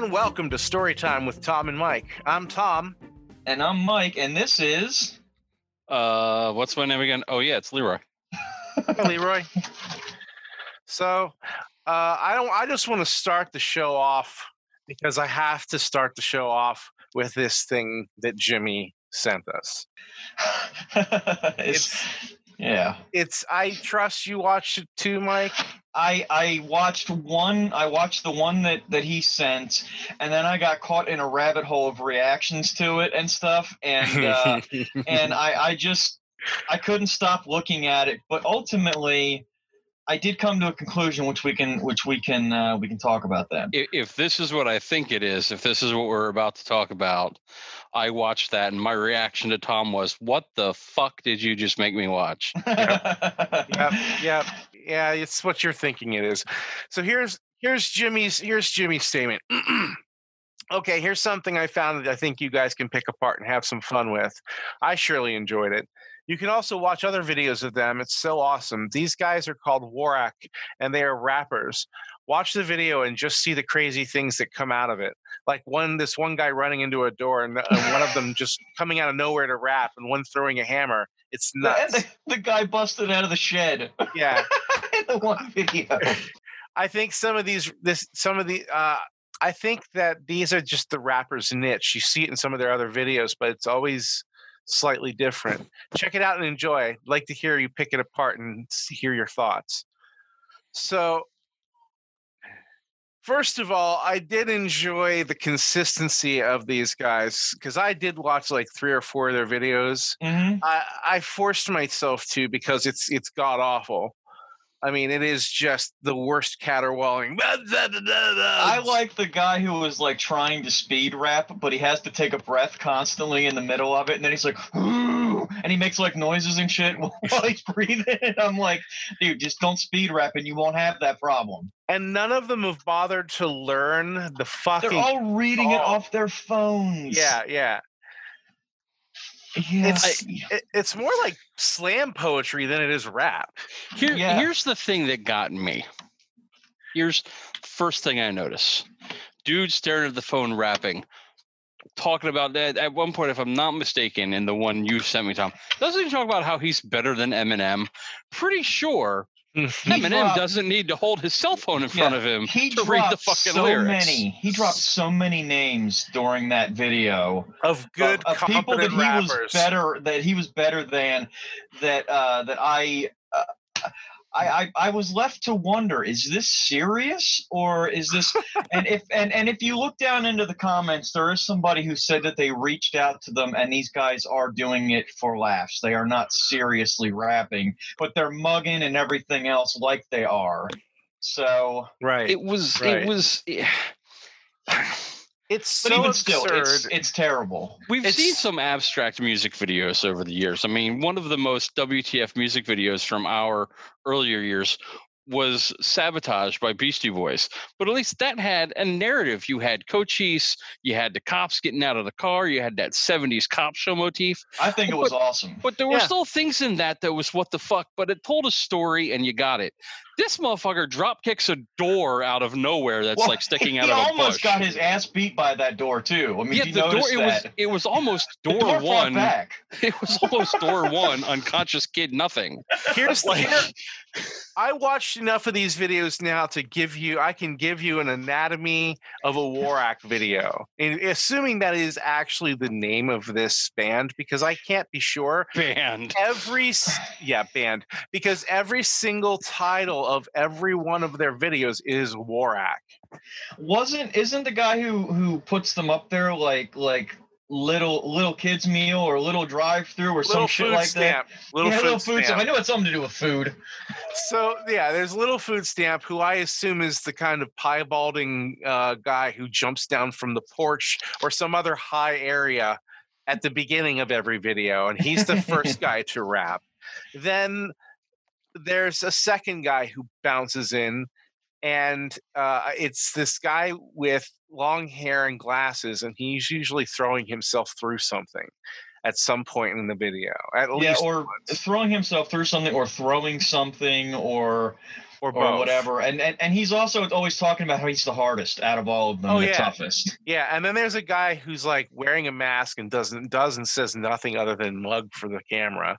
everyone. Welcome to Storytime with Tom and Mike. I'm Tom. And I'm Mike, and this is. Uh, what's my name again? Oh yeah, it's Leroy. Leroy. So, uh, I don't. I just want to start the show off because I have to start the show off with this thing that Jimmy sent us. it's, yeah. It's. I trust you watched it too, Mike. I I watched one. I watched the one that that he sent, and then I got caught in a rabbit hole of reactions to it and stuff, and uh, and I I just I couldn't stop looking at it. But ultimately, I did come to a conclusion, which we can which we can uh, we can talk about that. If, if this is what I think it is, if this is what we're about to talk about, I watched that, and my reaction to Tom was, "What the fuck did you just make me watch?" yep, yep, yeah. It's what you're thinking it is. So here's here's Jimmy's here's Jimmy's statement. okay, here's something I found that I think you guys can pick apart and have some fun with. I surely enjoyed it. You can also watch other videos of them. It's so awesome. These guys are called Warak and they are rappers. Watch the video and just see the crazy things that come out of it. Like one, this one guy running into a door and, and one of them just coming out of nowhere to rap and one throwing a hammer. It's nuts. The, the, guy busted out of the shed. Yeah. In the one video. I think some of these, this, some of the, uh, I think that these are just the rapper's niche. You see it in some of their other videos, but it's always slightly different. Check it out and enjoy. I'd like to hear you pick it apart and hear your thoughts. So, first of all, I did enjoy the consistency of these guys because I did watch like three or four of their videos. Mm-hmm. I, I forced myself to because it's it's god awful. I mean, it is just the worst caterwauling. I like the guy who was like trying to speed rap, but he has to take a breath constantly in the middle of it, and then he's like, Ooh, and he makes like noises and shit while he's breathing. I'm like, dude, just don't speed rap, and you won't have that problem. And none of them have bothered to learn the fucking. They're all reading oh. it off their phones. Yeah, yeah. Yeah. It's it, it's more like slam poetry than it is rap. Here, yeah. here's the thing that got me. Here's first thing I notice: dude staring at the phone, rapping, talking about that. At one point, if I'm not mistaken, in the one you sent me, Tom, doesn't he talk about how he's better than Eminem? Pretty sure Eminem dropped, doesn't need to hold his cell phone in front yeah, of him he to read the fucking so lyrics. Many, he dropped so many names during that video of good, of, of people that he rappers. was better, that he was better than, that uh, that I. Uh, I, I, I was left to wonder: is this serious or is this? and if and and if you look down into the comments, there is somebody who said that they reached out to them, and these guys are doing it for laughs. They are not seriously rapping, but they're mugging and everything else like they are. So right, it was right. it was. Eh, It's but so even absurd. still, it's, it's terrible. We've It's- seen some abstract music videos over the years. I mean, one of the most WTF music videos from our earlier years was Sabotage by Beastie Boys. But at least that had a narrative. You had Cochise, you had the cops getting out of the car, you had that 70s cop show motif. I think it was awesome. But there were Yeah. still things in that that was what the fuck, but it told a story and you got it. This motherfucker drop kicks a door out of nowhere that's Well, like sticking out of a bush. He almost got his ass beat by that door too. I mean, yeah, if you the door noticed it was it was almost door, door one. back. It was almost door one, unconscious kid, nothing. Here's Like- here, I watched enough of these videos now to give you. I can give you an anatomy of a Warak video, and assuming that is actually the name of this band, because I can't be sure. Band. Every yeah band because every single title of every one of their videos is Warak. Wasn't isn't the guy who who puts them up there like like little little kids meal or little drive through or some shit like stamp. that? Little yeah, food little food stamp. I know it's something to do with food. So yeah, there's Little Food Stamp, who I assume is the kind of piebalding uh, guy who jumps down from the porch or some other high area at the beginning of every video, and he's the first guy to rap. Then there's a second guy who bounces in, and uh, it's this guy with long hair and glasses, and he's usually throwing himself through something at some point in the video. At Yeah, least or once. throwing himself through something or throwing something or or, or whatever. And, and and he's also always talking about how he's the hardest out of all of them, Oh, the yeah. toughest. Yeah, and then there's a guy who's like wearing a mask and doesn't does and says nothing other than mug for the camera,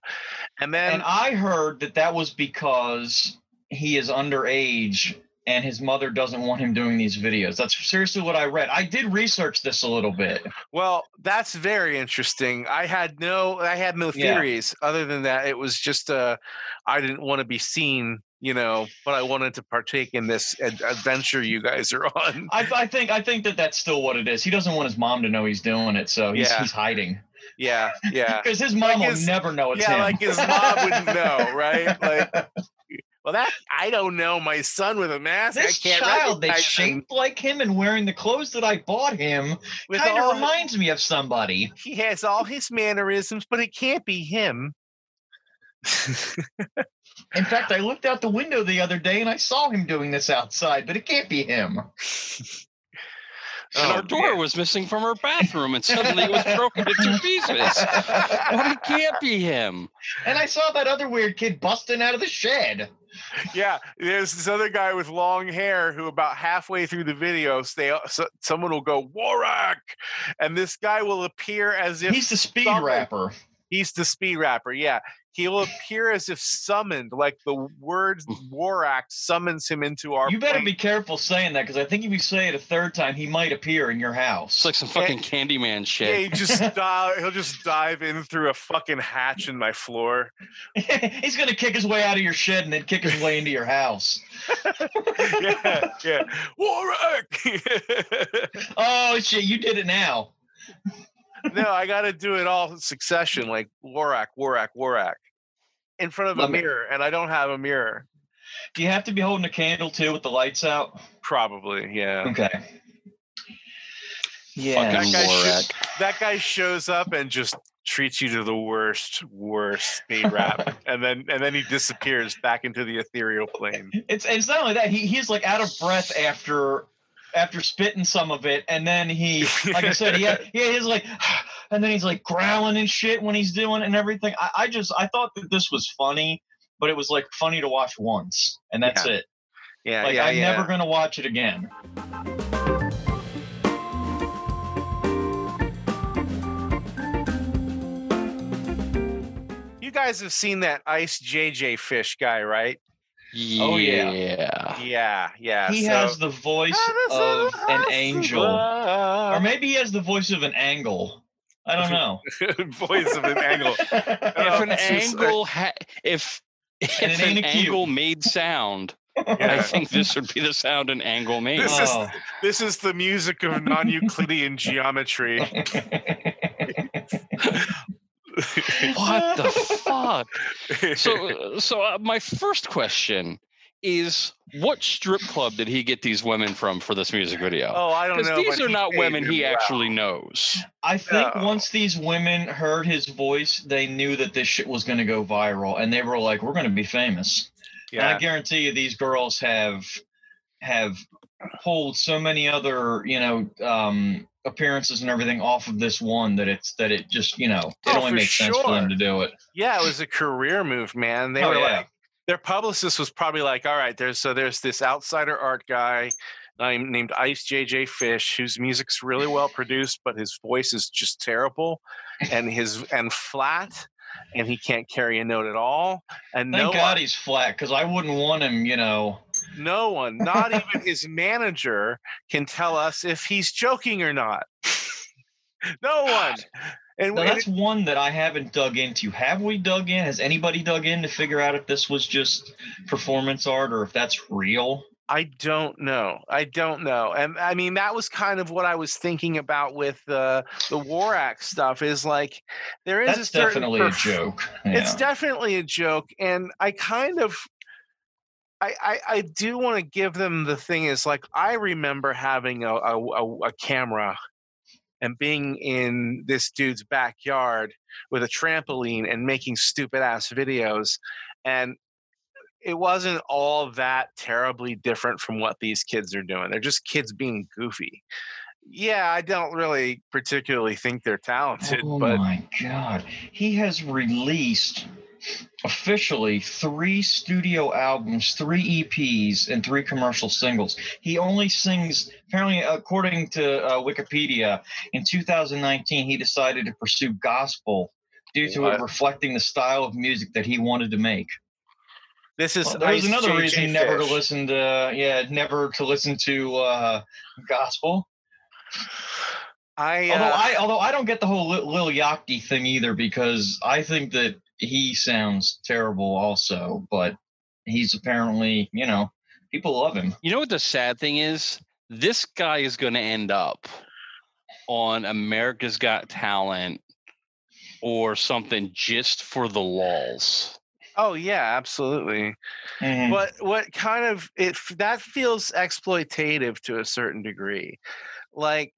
and then And I heard that that was because he is underage and his mother doesn't want him doing these videos. That's seriously what I read. I did research this a little bit. Well, that's very interesting. I had no, I had no Yeah. theories other than that. It was just, uh, I didn't want to be seen, you know, but I wanted to partake in this ad- adventure you guys are on. I, I think I think that that's still what it is. He doesn't want his mom to know he's doing it, so he's, Yeah. he's hiding Yeah, yeah, because his mom his- will never know it's yeah. him. Like his mom wouldn't know, right? Like, well, that I don't know. My son with a mask, this I can't child that's him shaped like him and wearing the clothes that I bought him with kind of reminds me of somebody. he has all his mannerisms, but it can't be him. In fact, I looked out the window the other day and I saw him doing this outside, but it can't be him. And Oh, our door man. was missing from our bathroom, and suddenly it was broken into pieces. Well, it can't be him. and I saw that other weird kid busting out of the shed. Yeah, there's this other guy with long hair who, about halfway through the video, they, uh, so, someone will go Warwick, and this guy will appear as if He's the speed someone- rapper. He's the speed rapper. Yeah, he will appear as if summoned, like the word mm. Warwick summons him into our. You better plane. be careful saying that because I think if you say it a third time, he might appear in your house. It's like some eh, fucking Candyman Yeah, shit. he just dive, he'll just dive in through a fucking hatch in my floor. He's gonna kick his way out of your shed and then kick his way into your house. yeah, yeah, Warwick. Oh shit! You did it now. No, I got to do it all succession, like Warwick, Warwick, Warwick, in front of a Let me- mirror, and I don't have a mirror. Do you have to be holding a candle too with the lights out? Probably, yeah. Okay. Yeah. Fucking That guy Lorak. That guy shows up and just treats you to the worst, worst speed rap, and then and then he disappears back into the ethereal plane. It's it's not only that he he's like out of breath after after spitting some of it, and then he like I said he had, yeah he's like and then he's like growling and shit when he's doing and everything. I, I just I thought that this was funny, but it was like funny to watch once, and that's it. Yeah, Like yeah, I'm yeah. never gonna watch it again. You guys have seen that Ice JJ Fish guy, right? Oh, yeah. Yeah. Yeah, yeah. He so- has the voice ah, of an angel, or ah. maybe he has the voice of an angle. I don't know. voice of an angle. Oh, if Oh, an it's angle ha- if if it ain't an angle made sound, I think this would be the sound an angle made. This is- Oh. This is the music of non-Euclidean geometry. What the fuck? So, so uh, my first question is, what strip club did he get these women from for this music video? oh, I don't know. these are not women he well. actually knows. I think No. once these women heard his voice, they knew that this shit was going to go viral, and they were like, "We're going to be famous." And I guarantee you, these girls have have pulled so many other, you know, um, appearances and everything off of this one that it's that it just, you know, it Oh, only makes sense for them to do it. yeah, it was a career move, man. They Oh, were yeah. like, their publicist was probably like, all right, there's so there's this outsider art guy named named Ice JJ Fish whose music's really well produced, but his voice is just terrible, and his and flat, and he can't carry a note at all. And Thank no God one, he's flat because I wouldn't want him, you know. no one, not even his manager, can tell us if he's joking or not. no one. And, Now, and that's one that I haven't dug into. Have we dug in? Has anybody dug in to figure out if this was just performance art or if that's real? I don't know. I don't know. And I mean, that was kind of what I was thinking about with uh, the Warak stuff. Is like there is a That's certain definitely a perf- joke. It's definitely a joke, and I kind of. I, I, I do want to give them the thing is like I remember having a, a, a, a camera and being in this dude's backyard with a trampoline and making stupid ass videos and it wasn't all that terribly different from what these kids are doing. They're just kids being goofy. Yeah, I don't really particularly think they're talented, oh but my god, he has released officially three studio albums, three EPs, and three commercial singles. He only sings, apparently, according to uh, Wikipedia, in 2019, he decided to pursue gospel due to What? it reflecting the style of music that he wanted to make. This is Well, there was another JJ reason never to listen to, yeah, never to listen to uh, gospel. I, although uh, I although I don't get the whole Lil, Lil Yachty thing either because I think that he sounds terrible also, but he's apparently you know people love him. You know what the sad thing is? This guy is going to end up on America's Got Talent or something just for the lulls. Oh yeah, absolutely. Mhm. But what kind of it that feels exploitative to a certain degree. Like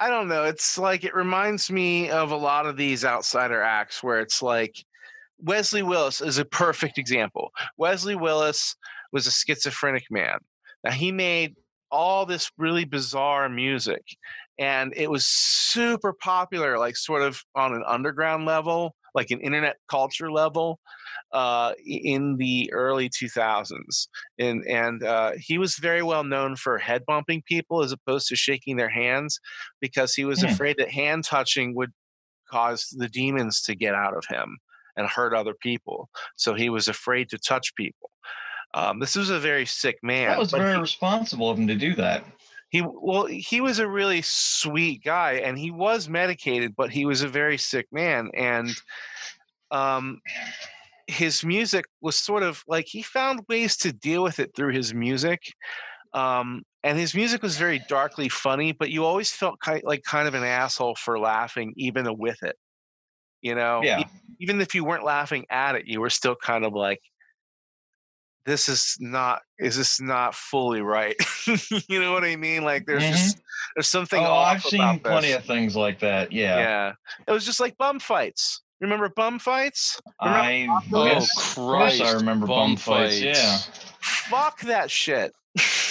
I don't know, it's like it reminds me of a lot of these outsider acts where it's like Wesley Willis is a perfect example. Wesley Willis was a schizophrenic man. Now he made all this really bizarre music and it was super popular like sort of on an underground level, like an internet culture level uh, in the early 2000s, and and uh, he was very well known for head bumping people as opposed to shaking their hands, because he was Hmm. afraid that hand touching would cause the demons to get out of him and hurt other people. So he was afraid to touch people. Um, this was a very sick man. that was very he- responsible of him to do that. He well he was a really sweet guy and he was medicated but he was a very sick man and um his music was sort of like he found ways to deal with it through his music um and his music was very darkly funny but you always felt kind like kind of an asshole for laughing even with it you know? Yeah, even if you weren't laughing at it you were still kind of like this is not is this not fully right you know what i mean like there's mm-hmm. just there's something oh, off I've seen about plenty this. of things like that. Yeah, yeah it was just like bum fights remember bum fights Remember I Oh, yes, of course I remember bum, bum fights. Yeah, fuck that shit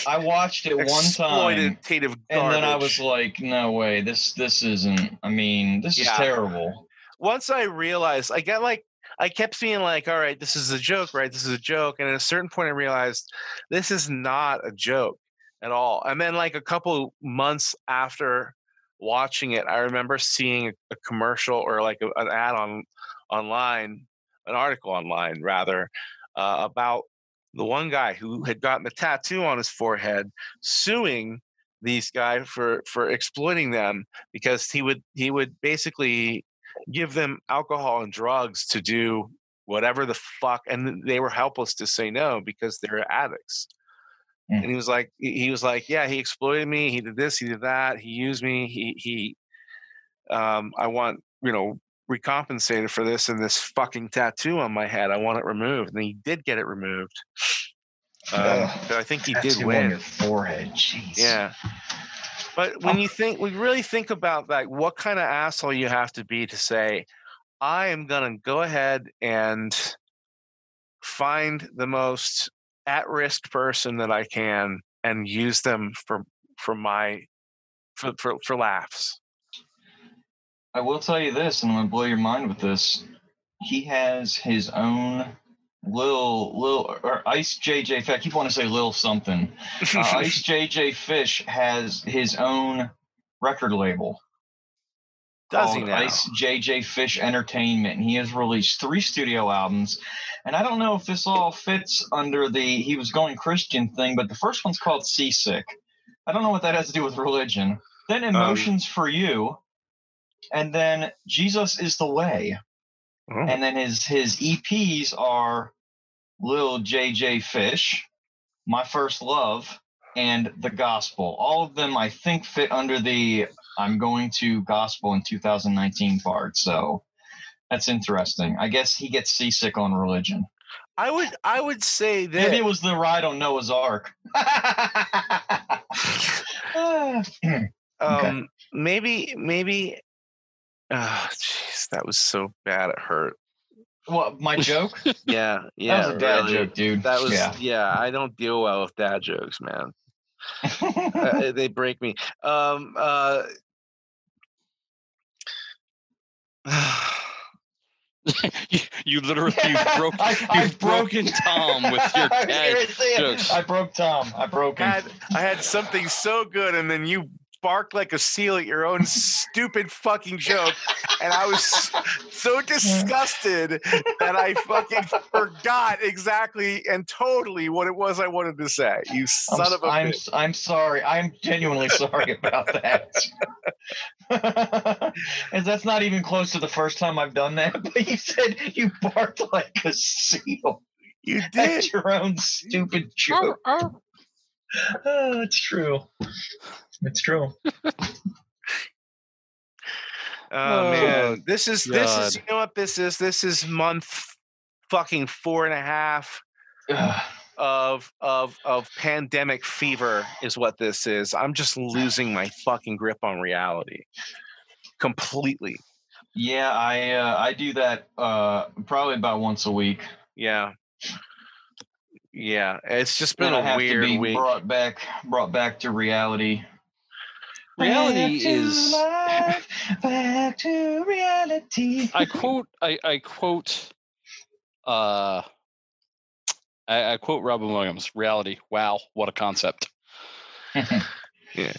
I watched it one time. exploitative And then I was like, no way, this this isn't I mean, this is terrible. once I realized, I got like, I kept being like, all right, this is a joke, right? This is a joke. And at a certain point, I realized this is not a joke at all. And then, like, a couple months after watching it, I remember seeing a, commercial or like a, an ad on online, an article online rather, uh, about the one guy who had gotten a tattoo on his forehead suing these guys for for exploiting them because he would he would basically give them alcohol and drugs to do whatever the fuck and they were helpless to say no because they're addicts Mm. and he was like he was like yeah he exploited me he did this he did that he used me he he um i want you know recompensated for this and this fucking tattoo on my head i want it removed and he did get it removed um, but i think he did win your forehead. Jeez. yeah. But when oh. you think, we really think about that, what kind of asshole you have to be to say, I am going to go ahead and find the most at risk person that I can and use them for, for my, for, for, for laughs. I will tell you this, and I'm gonna blow your mind with this. He has his own Lil Lil or Ice JJ. I keep wanting to say Lil something. Uh, Ice JJ Fish has his own record label Does he now? Ice JJ Fish Entertainment, and he has released three studio albums. And I don't know if this all fits under the he was going Christian thing, but the first one's called Seasick. I don't know what that has to do with religion. Then Um, Emotions for You, and then Jesus is the Way. Oh, And then his his EPs are Lil JJ Fish, My First Love, and The Gospel. All of them I think fit under the I'm going to gospel in 2019 part. So that's interesting. I guess he gets seasick on religion. I would, I would say that. Maybe it was the ride on Noah's Ark. um, maybe, maybe, ah, jeez, that was so bad it hurt. What, my joke? Yeah, yeah. that was a dad really. joke, dude. That was yeah. yeah. I don't deal well with dad jokes, man. Uh, they break me. Um. Uh. you, You literally you broke I, you've I've broken Tom with your I was cat gonna say it. jokes. I broke Tom. I broke him. had I had something so good, and then you barked like a seal at your own stupid fucking joke, and I was so disgusted that I fucking forgot exactly and totally what it was I wanted to say. You I'm, son of a I'm, bitch. s- I'm sorry. I'm genuinely sorry about that. and that's not even close to the first time I've done that. But you said you barked like a seal You did. at your own stupid oh, joke. Oh, it's true. It's true. Oh Oh, man, this is this is you know what this is. This is month fucking four and a half of of of pandemic fever is what this is. I'm just losing my fucking grip on reality completely. Yeah, I uh, I do that uh, probably about once a week. Yeah. Yeah, it's just been Then I a have weird to be week. brought back brought back to reality. Reality Back to is life, back to reality. I quote I, I quote uh I, I quote Robin Williams, reality, wow, what a concept. Yeah.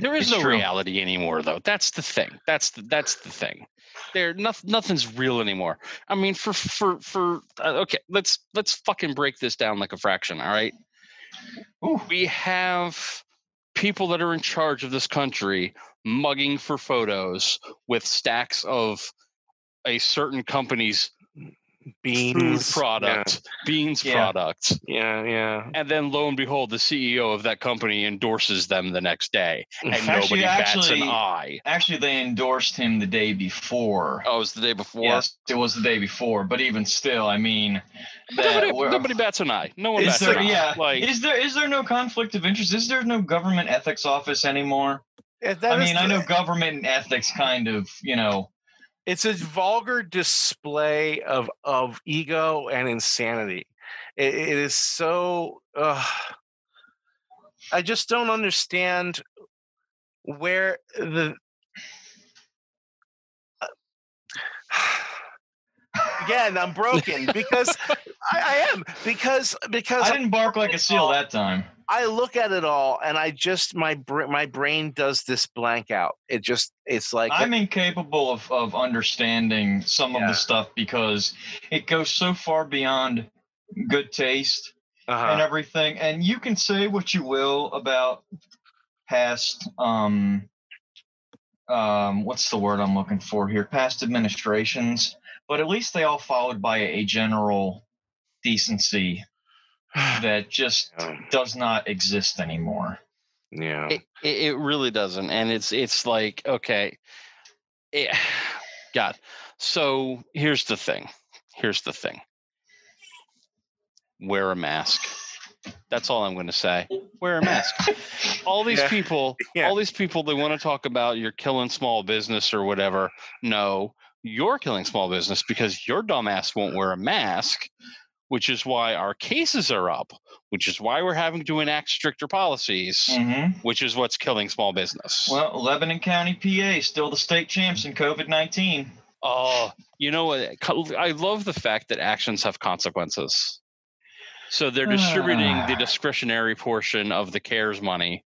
There is It's no true. reality anymore though. That's the thing. That's the that's the thing. There nothing nothing's real anymore. I mean for for for uh, okay, let's let's fucking break this down like a fraction, all right? Ooh. We have people that are in charge of this country mugging for photos with stacks of a certain company's Beans food product, beans Yeah. product, Yeah, yeah. and then lo and behold, the CEO of that company endorses them the next day, and Actually- nobody bats actually- an eye. Actually, they endorsed him the day before. Oh, it was the day before. Yes, it was the day before. But even still, I mean, Nobody, nobody bats an eye. No one is bats there? an eye. Yeah. Like is there is there no conflict of interest? Is there no government ethics office anymore? That I is mean, I know government and ethics kind of, you know. It's a vulgar display of of ego and insanity. It, it is so. Uh, I just don't understand where the. Again, I'm broken because I, I am because because I didn't bark like a seal that time. I look at it all and I just my my brain does this blank out. It just it's like I'm incapable of, of understanding some of the stuff because it goes so far beyond good taste uh and everything. And you can say what you will about past um um what's the word I'm looking for here? Past administrations, but at least they all followed by a general decency that just does not exist anymore. yeah. it, it, it really doesn't, and it's it's like okay, it, God. So here's the thing. Here's the thing. Wear a mask. That's all I'm going to say. Wear a mask. all these Yeah. people, Yeah. all these people, they want to talk about you're killing small business or whatever. No, you're killing small business because your dumbass won't wear a mask, which is why our cases are up, which is why we're having to enact stricter policies, hmm which is what's killing small business. Well, Lebanon County, PA, still the state champs in COVID nineteen. oh, you know what? I love the fact that actions have consequences. So they're distributing the Ah. discretionary portion of the CARES money.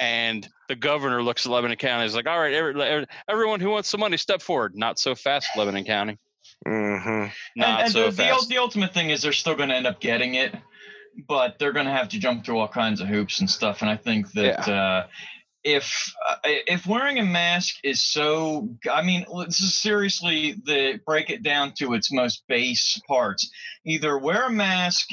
And the governor looks at Lebanon County and is like, all right, every, every- everyone who wants some money, step forward. Not so fast, Lebanon County. hmm Not and, and so the, the, fast. the ultimate thing is they're still going to end up getting it, but they're going to have to jump through all kinds of hoops and stuff. And I think that uh, if uh, if wearing a mask is so, I mean, this is seriously the break it down to its most base parts. Either wear a mask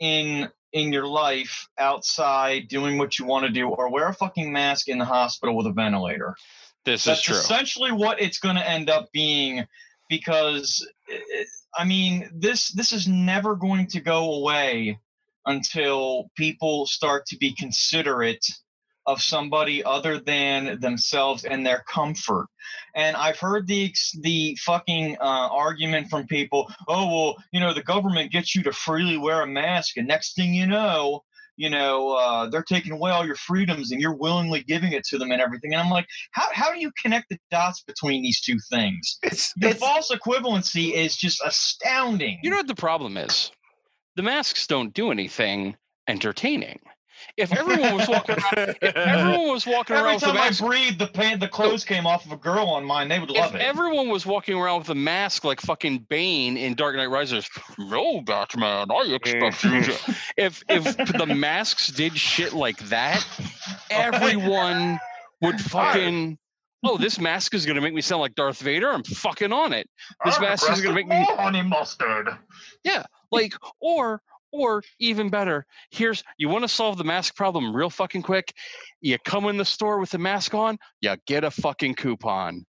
in in your life outside doing what you want to do, or wear a fucking mask in the hospital with a ventilator. This That's is true. essentially what it's going to end up being because eh, I mean this this is never going to go away until people start to be considerate of somebody other than themselves and their comfort. And I've heard the the fucking uh, argument from people, oh well, you know, the government gets you to freely wear a mask, and next thing you know, you know, uh, they're taking away all your freedoms and you're willingly giving it to them and everything. And I'm like, how, how do you connect the dots between these two things? It's, The it's false equivalency is just astounding. You know what the problem is? The masks don't do anything entertaining. If everyone was walking around, if everyone was walking Every around with a time I mask, breathe, the pan, the clothes came off of a girl on mine. They would love if it. everyone was walking around with a mask like fucking Bane in Dark Knight Rises, no Batman, I expect you to. If if the masks did shit like that, everyone would fucking. Oh, this mask is gonna make me sound like Darth Vader. I'm fucking on it. This I'm mask is gonna make me honey mustard. Yeah, like or or even better here's you want to solve the mask problem real fucking quick you come in the store with the mask on you get a fucking coupon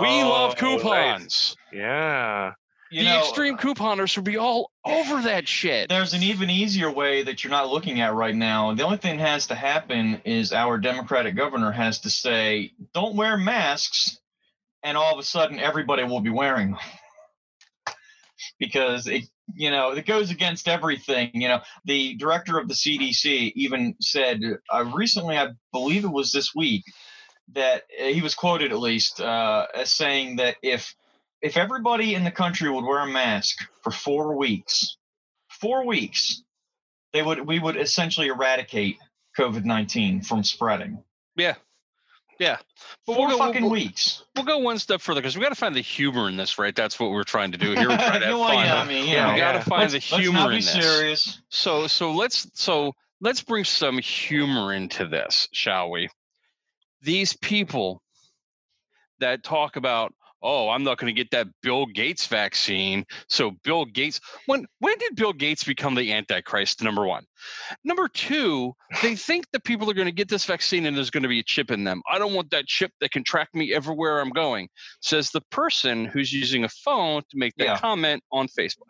we love Oh, nice. coupons Yeah. You the know, extreme uh, couponers would be all over that shit there's an even easier way that you're not looking at right now. The only thing that has to happen is our Democratic governor has to say, "Don't wear masks," and all of a sudden everybody will be wearing them because it, you know, it goes against everything. You know, the director of the CDC even said uh, recently, I believe it was this week, that uh, he was quoted at least uh, as saying that if if everybody in the country would wear a mask for four weeks, four weeks, they would we would essentially eradicate COVID nineteen from spreading. yeah yeah but 4 we'll go, fucking we'll, weeks. we'll go one step further because we got to find the humor in this right that's what we're trying to do here we're trying to have Well, fun. yeah, I mean, Yeah, know, we got to yeah. find let's, the let's humor in this serious. So so let's so let's bring some humor into this, shall we? These people that talk about, oh, I'm not going to get that Bill Gates vaccine. So Bill Gates, when when did Bill Gates become the Antichrist? Number one. Number two, they think that people are going to get this vaccine and there's going to be a chip in them. I don't want that chip that can track me everywhere I'm going. Says the person who's using a phone to make that Yeah. comment on Facebook.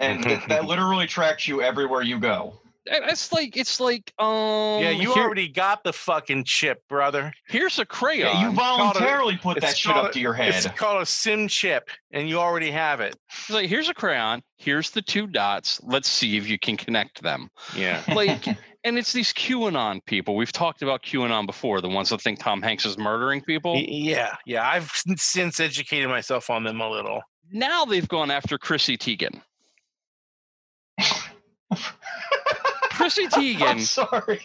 And that, that literally tracks you everywhere you go. And It's like it's like um Yeah, you here- already got the fucking chip, brother. Here's a crayon. Yeah, you voluntarily put that shit called up to your head. It's head. called a SIM chip, and you already have it. It's like, here's a crayon. Here's the two dots. Let's see if you can connect them. Yeah. Like, and it's these QAnon people. We've talked about QAnon before. The ones that think Tom Hanks is murdering people. Yeah, yeah. I've since educated myself on them a little. Now they've gone after Chrissy Teigen. Chrissy Teigen. I'm sorry.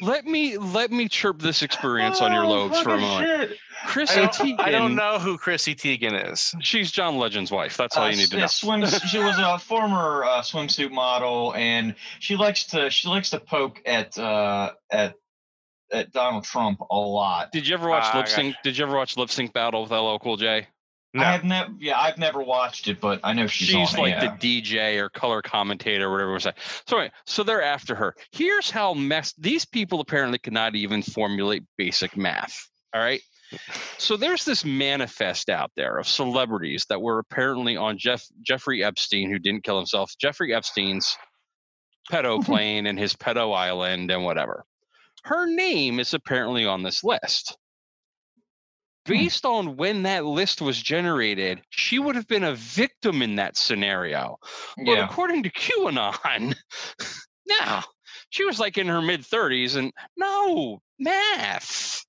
let me let me chirp this experience on your Oh, lobes for a fucking moment. shit. I Chrissy don't, Teigen. I don't know who Chrissy Teigen is. She's John Legend's wife. That's all Uh, you need to know. yeah, swims- she was a former uh, swimsuit model, and she likes to she likes to poke at uh, at at Donald Trump a lot. Did you ever watch Ah, Lip Sync? Did you ever watch Lip Sync Battle with LL Cool J? No. I have never, yeah, I've never watched it, but I know she's, She's on it, like yeah. the DJ or color commentator or whatever it was. that. So anyway, so they're after her. Here's how mess these people apparently cannot even formulate basic math. All right. So there's this manifest out there of celebrities that were apparently on Jeff Jeffrey Epstein, who didn't kill himself, Jeffrey Epstein's pedo plane and his pedo island and whatever. Her name is apparently on this list. Based on when that list was generated, she would have been a victim in that scenario. But yeah. according to QAnon, no, she was like in her mid 30s, and no math.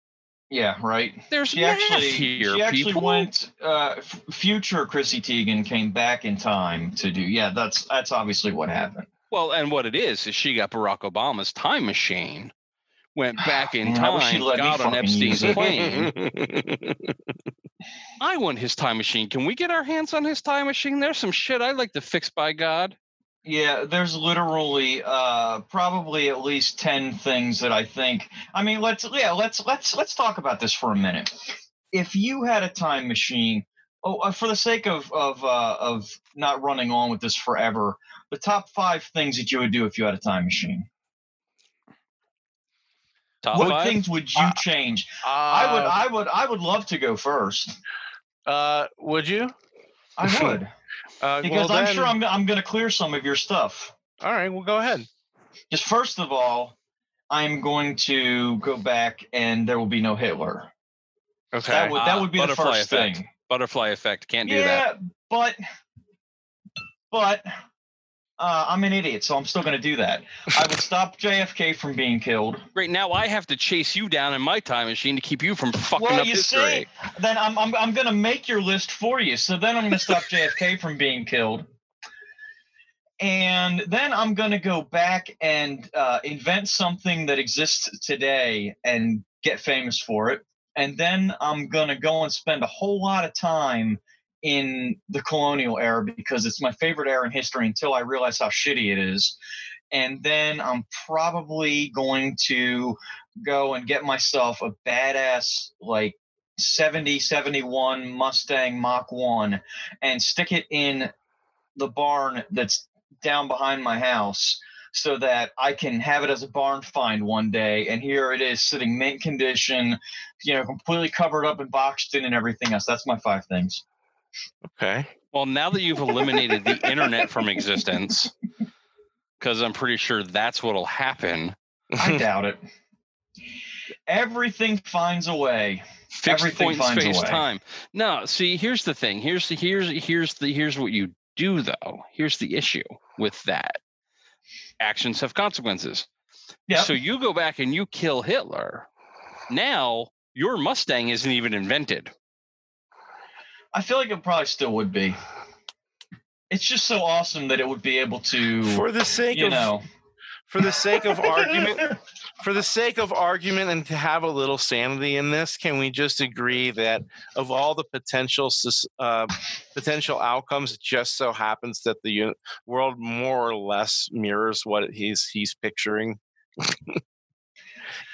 Yeah, right. There's She math actually here, she actually people. went uh, f- future Chrissy Teigen came back in time to do. Yeah, that's that's obviously what happened. Well, and what it is is she got Barack Obama's time machine, went back in Man, I wish she'd time, let me got on Epstein's plane. I want his time machine. Can we get our hands on his time machine? There's some shit I'd like to fix by God. Yeah, there's literally uh probably at least 10 things that I think I mean let's yeah, let's let's let's talk about this for a minute. If you had a time machine, oh uh, for the sake of of uh of not running on with this forever, the top 5 things that you would do if you had a time machine. Top what five. things would you Uh, change? I would Uh, I would I would love to go first. uh, would you? I would. Uh, Because well, I'm then- sure I'm I'm going to clear some of your stuff. All right, well, go ahead. Just first of all, I'm going to go back and there will be no Hitler. Okay. That would that would be the butterfly first effect. thing. Butterfly effect. Can't do Yeah, that. but but uh, I'm an idiot, so I'm still going to do that. I would stop JFK from being killed. Great. Now I have to chase you down in my time machine to keep you from fucking Well, up you history. see, then I'm I'm, I'm going to make your list for you. So then I'm going to stop JFK from being killed. And then I'm going to go back and uh, invent something that exists today and get famous for it. And then I'm going to go and spend a whole lot of time in the colonial era because it's my favorite era in history until I realize how shitty it is. And then I'm probably going to go and get myself a badass, like 70, 71 Mustang Mach 1 and stick it in the barn that's down behind my house so that I can have it as a barn find one day. And here it is sitting mint condition, you know, completely covered up and boxed in and everything else. That's my five things. Okay. Well, now that you've eliminated the internet from existence, because I'm pretty sure that's what'll happen. I doubt it. Everything finds a way. Fixed Everything point finds a space way. time. No, see, here's the thing. Here's the here's here's the here's what you do though. Here's the issue with that. Actions have consequences. Yep. So you go back and you kill Hitler. Now your Mustang isn't even invented. I feel like it probably still would be. It's just so awesome that it would be able to, For the sake you of know. for the sake of argument, for the sake of argument and to have a little sanity in this, can we just agree that of all the potential uh, potential outcomes, it just so happens that the world more or less mirrors what he's he's picturing.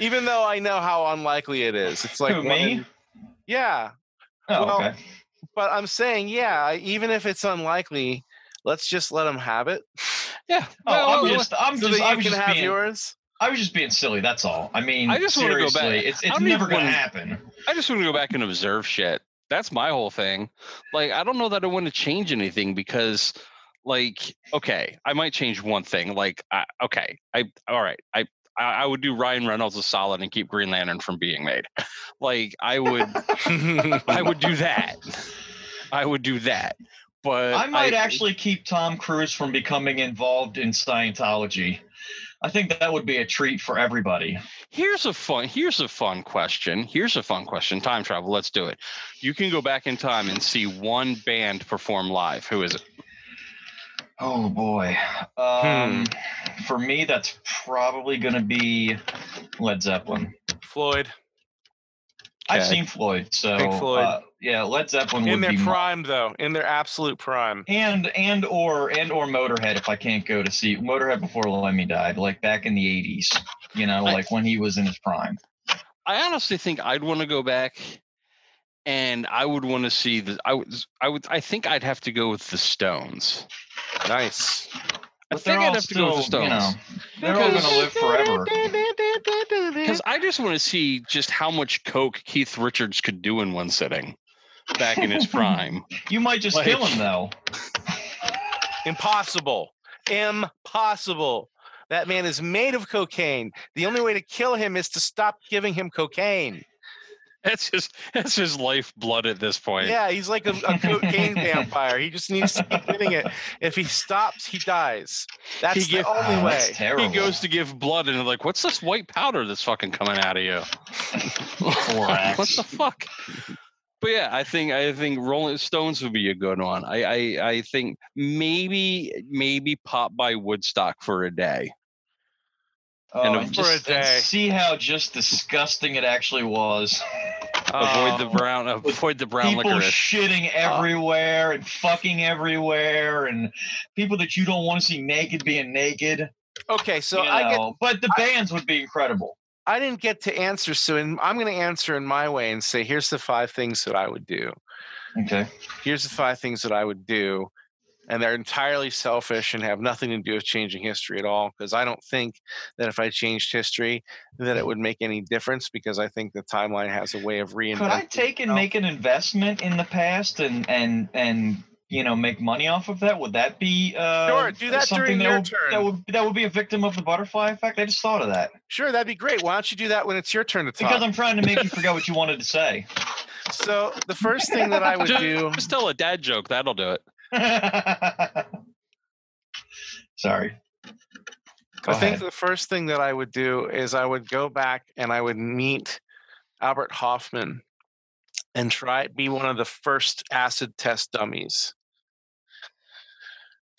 Even though I know how unlikely it is, it's like Who, me? in- yeah, Oh, well, okay. But I'm saying yeah, even if it's unlikely, let's just let them have it, Yeah. Oh, I'm well, just, I'm so just, that I you was can just have being, yours. I was just being silly. That's all. I mean, I just wanna go back. seriously, It's, it's never going to wanna- happen. I just want to go back and observe shit. That's my whole thing. Like, I don't know that I want to change anything because, like, okay, I might change one thing. Like, I, okay, I all right, I. I I would do Ryan Reynolds a solid and keep Green Lantern from being made. Like I would, I would do that. I would do that. But I might actually keep Tom Cruise from becoming involved in Scientology. I think that would be a treat for everybody. Here's a fun. Here's a fun question. Here's a fun question. Time travel. Let's do it. You can go back in time and see one band perform live. Who is it? Oh boy. Um, For me, that's probably going to be Led Zeppelin. Floyd I've seen Floyd, so Pink Floyd. Uh, yeah, Led Zeppelin in would their be my- prime, though, in their absolute prime. and and or and or Motorhead if I can't go to see Motorhead before Lemmy died, like back in the '80s. You know, I- like when he was in his prime. I honestly think I'd want to go back, and I would want to see the. I would. I would. I think I'd have to go with the Stones. Nice. I think I'd have to go with the still, you Stones. know, they're all going to live forever. Because I just want to see just how much coke Keith Richards could do in one sitting, back in his prime. You might just Like- kill him though. Impossible. Impossible. That man is made of cocaine. The only way to kill him is to stop giving him cocaine. That's just that's his lifeblood at this point. Yeah, he's like a, a cocaine vampire. He just needs to keep getting it. If he stops, he dies. That's He the give- only Oh, way. He goes to give blood and they're like, "What's this white powder that's fucking coming out of you? What the fuck?" But yeah, I think I think Rolling Stones would be a good one. I I, I think maybe maybe pop by Woodstock for a day. Oh, and and just, For a and see how just disgusting it actually was. Avoid the Oh. brown avoid the brown people licorice. shitting oh. everywhere and fucking everywhere, and people that you don't want to see naked being naked. Okay, so you I get but the bands would be incredible. I didn't get to answer, so in, I'm going to answer in my way and say, here's the five things that I would do. Okay. Here's the five things that I would do, and they're entirely selfish and have nothing to do with changing history at all. Because I don't think that if I changed history, that it would make any difference. Because I think the timeline has a way of reinventing. Could I take and itself. make an investment in the past and and and you know make money off of that? Would that be uh, Sure, do that something during that your would, turn. That would that would be a victim of the butterfly effect. I just thought of that Sure, that'd be great. Why don't you do that when it's your turn to talk? because I'm trying to make you forget what you wanted to say. so the first thing that I would Just, do. just tell a dad joke. That'll do it. Sorry. Go I think the first thing that I would do is I would go back and I would meet Albert Hofmann and try be one of the first acid test dummies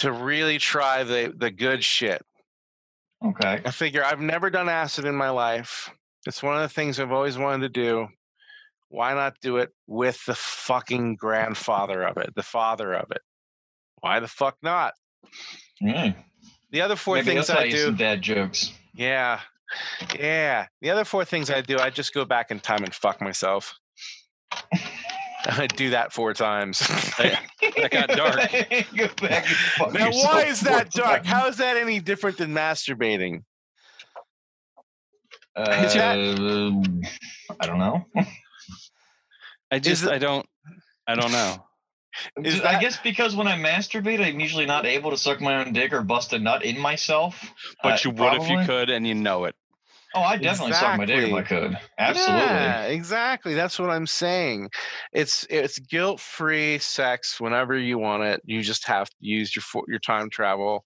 to really try the the good shit. Okay. I figure I've never done acid in my life. It's one of the things I've always wanted to do. Why not do it with the fucking grandfather of it, the father of it? Why the fuck not? Mm. The other four Maybe things I'll tell I you do. some dad jokes. Yeah. Yeah. The other four things I do, I just go back in time and fuck myself. I do that four times. That got dark. Go back and fuck now, why is that dark? times. How is that any different than masturbating? Uh, that- I don't know. I just it- I don't I don't know. Is I guess because when I masturbate, I'm usually not able to suck my own dick or bust a nut in myself. But Uh, you would if you could and you know it. Oh, I definitely suck my dick if I could. Absolutely. Yeah, exactly. That's what I'm saying. It's it's guilt free sex whenever you want it. You just have to use your your time travel.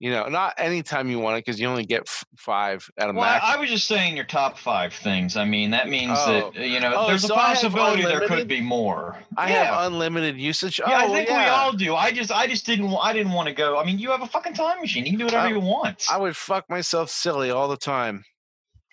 You know, not anytime you want it because you only get f- five at a Well, max. I, I was just saying your top five things. I mean, that means Oh. that uh, you know Oh, there's a so I have possibility there could be more. I yeah. have unlimited usage. yeah, I oh, think we all do. I just, I just didn't, I didn't want to go. I mean, you have a fucking time machine. You can do whatever I- you want. I would fuck myself silly all the time.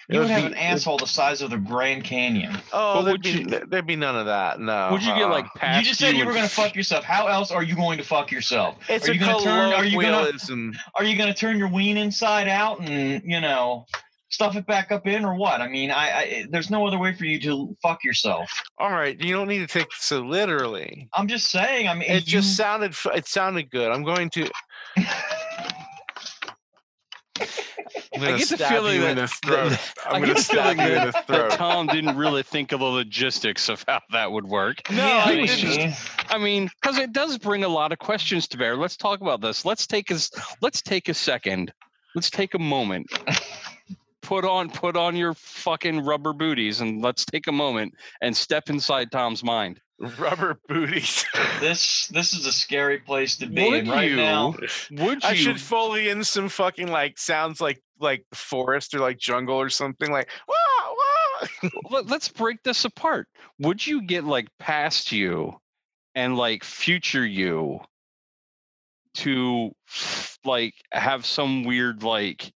It you would have be- an asshole the size of the Grand Canyon. Oh, But there'd be, you- there- there'd be none of that. No. Would you get uh-uh. like past you just said you were going to fuck yourself. How else are you going to fuck yourself? It's are a you gonna turn- are you gonna- colloquialism. Are you going to turn your ween inside out and you know stuff it back up in, or what? I mean, I, I there's no other way for you to fuck yourself. All right, you don't need to take so literally. I'm just saying. I mean, It you, just sounded. It sounded good. I'm going to. I'm gonna get the feeling you that- the throat. that- I I'm get gonna the stab feeling you in the that. Tom didn't really think of the logistics of how that would work. No, Yeah, I he just- I mean, because it does bring a lot of questions to bear. Let's talk about this. Let's take us. Let's take a second. Let's take a moment. Put on put on your fucking rubber booties and let's take a moment and step inside Tom's mind. Rubber booties. this this is a scary place to be Would right you? now. Would you? I should foley in some fucking like sounds like like forest or like jungle or something like wah wah. Let, let's break this apart. Would you get like past you and like future you to like have some weird like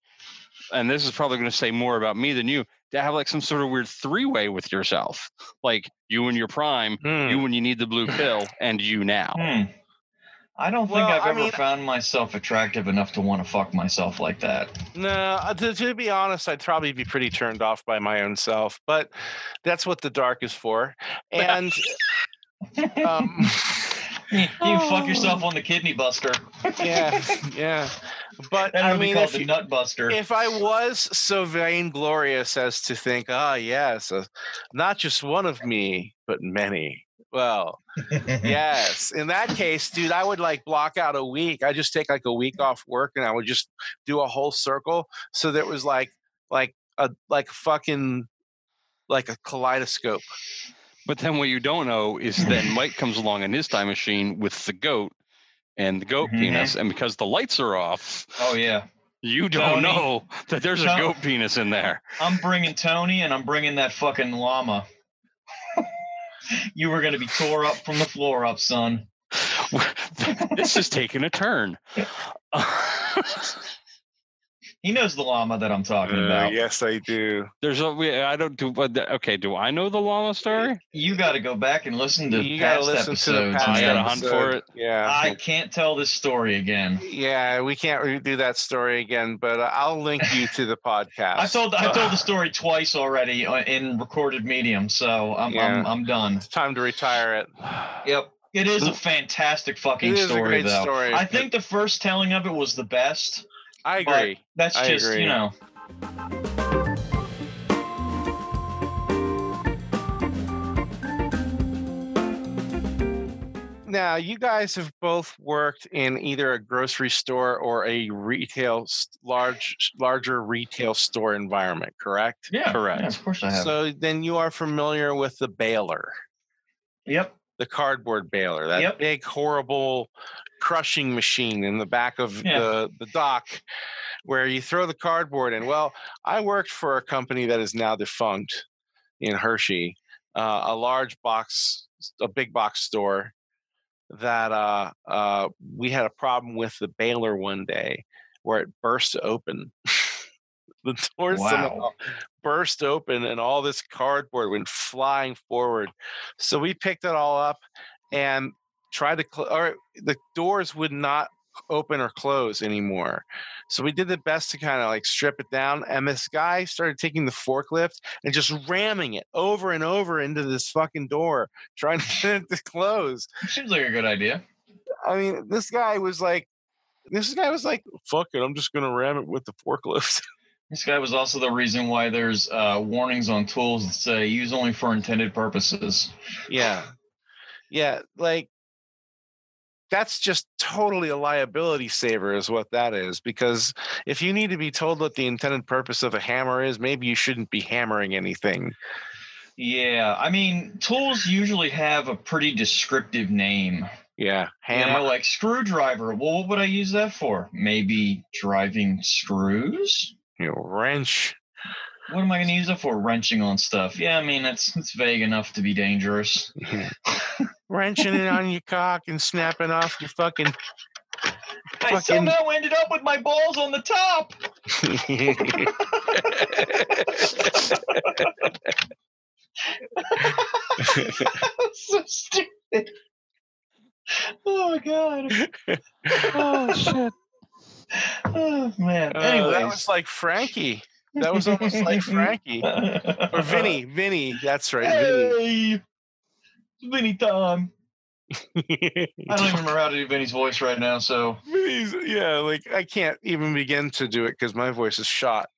and this is probably going to say more about me than you to have like some sort of weird three-way with yourself like you in your prime Hmm. you when you need the blue pill and you now Hmm. I don't think Well, I've I ever mean- found myself attractive enough to want to fuck myself like that. No, uh, to, to be honest, I'd probably be pretty turned off by my own self, but that's what the dark is for. And um, you you can fuck yourself on the kidney buster. yeah, yeah. But I mean, if, the you- nut buster. if I was so vainglorious as to think, ah, yes, uh, not just one of me, but many. Well, yes. In that case, dude, I would like block out a week. I just take like a week off work and I would just do a whole circle. So there was like like a like fucking like a kaleidoscope. but then what you don't know is then mike comes along in his time machine with the goat and the goat Mhm. penis and because the lights are off oh yeah, you don't Tony. know that there's a goat penis in there I'm bringing Tony and I'm bringing that fucking llama. you were gonna be tore up from the floor up, son. this is taking a turn. He knows the llama that I'm talking Uh, about. yes, I do. There's a we- I don't do but okay. Do I know the llama story? You got to go back and listen to You gotta past listen to the episodes. past I gotta man. hunt for it. Yeah. I can't tell this story again. yeah, we can't redo that story again, but uh, I'll link you to the podcast. I told I told the story twice already uh, in recorded medium, so I'm I'm, Yeah. I'm done. It's time to retire it. Yep. It is a fantastic fucking It is a story, great though. story, I think the first telling of it was the best. I But- agree. That's I just agree. you know. Now, you guys have both worked in either a grocery store or a retail, large, larger retail store environment, correct? Yeah. Correct. yeah, of course I have. So then you are familiar with the baler. yep. The cardboard baler, that Yep. big horrible crushing machine in the back of Yeah. the the dock where you throw the cardboard in. Well, I worked for a company that is now defunct in Hershey, uh, a large box, a big box store that uh, uh, we had a problem with the baler one day where it burst open. the doors somehow burst open and all this cardboard went flying forward. So we picked it all up and tried to close, or the doors would not open or close anymore. So we did the best to kind of like strip it down. And this guy started taking the forklift and just ramming it over and over into this fucking door, trying to get it to close. Seems like a good idea. I mean, this guy was like, this guy was like, fuck it, I'm just gonna ram it with the forklift. This guy was also the reason why there's uh, warnings on tools that say use only for intended purposes. Yeah. Yeah, like that's just totally a liability saver is what that is because if you need to be told what the intended purpose of a hammer is, maybe you shouldn't be hammering anything. Yeah, I mean, tools usually have a pretty descriptive name. Yeah, You hammer. know, like screwdriver. Well, what would I use that for? Maybe driving screws? You know, wrench. What am I going to use it for? Wrenching on stuff. Yeah, I mean, that's it's vague enough to be dangerous. Wrenching it on your cock and snapping off your fucking I Fucking- somehow ended up with my balls on the top. so stupid. Oh my god. Oh shit! Oh man. Uh, that was like Frankie. That was almost like Frankie. Or Vinny. Vinny. That's right. Vinny. Hey, Vinny time. I don't even remember how to do Vinny's voice right now, so Vinny's, yeah, like I can't even begin to do it because my voice is shot.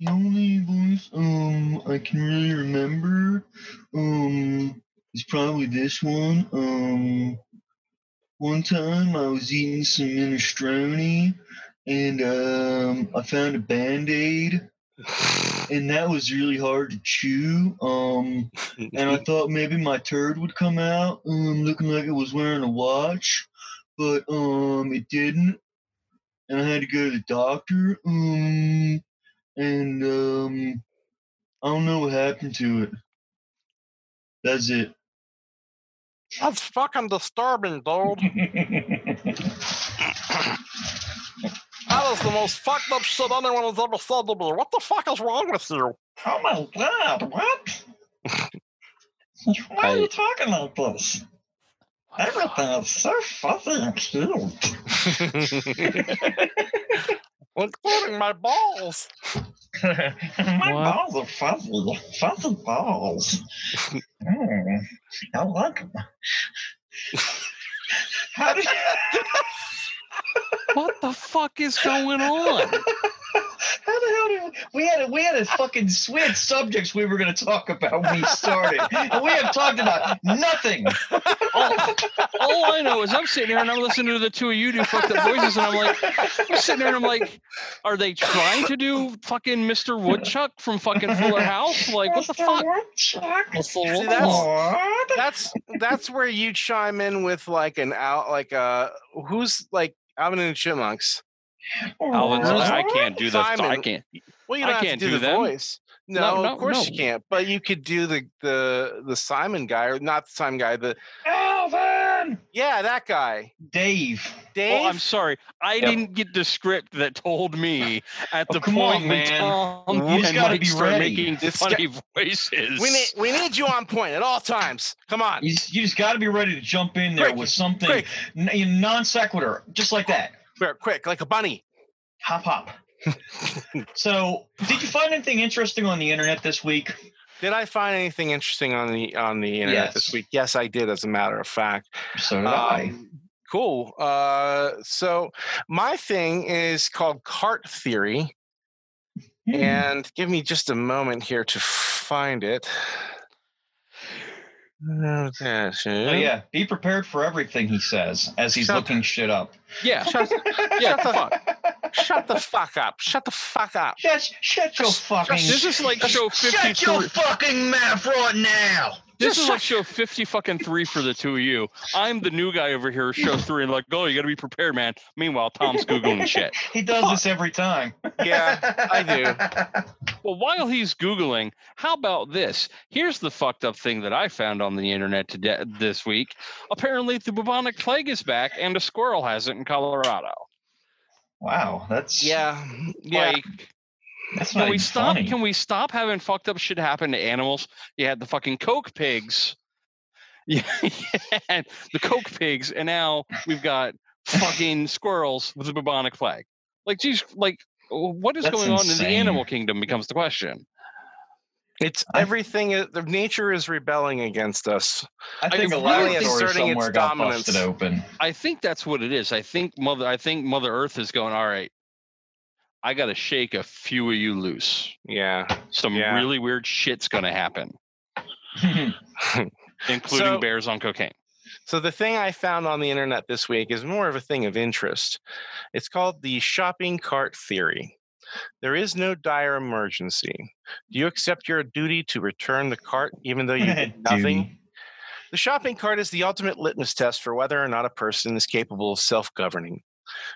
the only voice um I can really remember um is probably this one. Um one time I was eating some minestrone and um I found a band-aid and that was really hard to chew. Um and I thought maybe my turd would come out, um, looking like it was wearing a watch, but um, it didn't, and I had to go to the doctor. Um, and um, I don't know what happened to it. That's it. That's fucking disturbing, dude. That is the most fucked up shit anyone has ever said to me. What the fuck is wrong with you? oh my god! What? Why are you talking like this? Everything is so fuzzy and cute. Including my balls. My What? balls are fuzzy, fuzzy balls. Mm, I like them. How did What the fuck is going on? How the hell did we, we had a, we had a fucking we had subjects we were going to talk about when we started, and we have talked about nothing. All, all I know is I'm sitting here and I'm listening to the two of you do fucked up voices, and I'm like, I'm sitting there and I'm like, are they trying to do fucking Mr. Woodchuck from fucking Fuller House? Like, what the fuck? Mr. See, Woodchuck. that's- That's that's where you chime in with like an out like uh who's like Alvin and the Chipmunks. Alvin's like, I can't do the. I can't. Well, you don't have can't to do, do the them. voice. No, No, no, of course you can't. But you could do the the the Simon guy, or not the Simon guy. The Alvin, yeah, that guy, Dave. Dave. Oh, I'm sorry. I Yep. didn't get the script that told me at Oh, the point on, when man. Tom just and Mike be start ready. making This funny voices. we need we need you on point at all times. Come on, You, just- you just got to be ready to jump in there Quick, with something quick, non sequitur, just like that. quick, quick, like a bunny. Hop, hop. So, did you find anything interesting on the internet this week? Did I find anything interesting on the on the internet this week? Yes, I did. As a matter of fact. So did I. Um, cool. Uh, so my thing is called cart theory, Hmm. and give me just a moment here to find it. Okay, so- Oh yeah, be prepared for everything he says as he's Shut- looking shit up. yeah. Shut, Yeah, shut the fuck. shut the fuck up! Shut the fuck up! Shut, shut your fucking. This is like show fifty-two. shut your fucking mouth right now. This Just is like show 50 fucking three for the two of you. I'm the new guy over here, show three, and like, oh, you got to be prepared, man. Meanwhile, Tom's Googling shit. he does this every time. Yeah, I do. Well, while he's Googling, how about this? Here's the fucked up thing that I found on the internet today, this week. Apparently, the bubonic plague is back, and a squirrel has it in Colorado. Wow, that's Yeah, yeah. Like, That's can not we even stop? funny. Can we stop having fucked up shit happen to animals? You had the fucking Coke pigs. Yeah, and the Coke pigs, and now we've got fucking squirrels with the bubonic plague. Like, geez, like, what is That's going on in the animal kingdom becomes the question. It's everything. is- The nature is rebelling against us. I think a really laboratory asserting its dominance. open. I think that's what it is. I think mother. I think Mother Earth is going. All right, I got to shake a few of you loose. Yeah. Some Yeah. really weird shit's going to happen, including So- bears on cocaine. So the thing I found on the internet this week is more of a thing of interest. It's called the shopping cart theory. There is no dire emergency. Do you accept your duty to return the cart even though you did nothing? The shopping cart is the ultimate litmus test for whether or not a person is capable of self governing.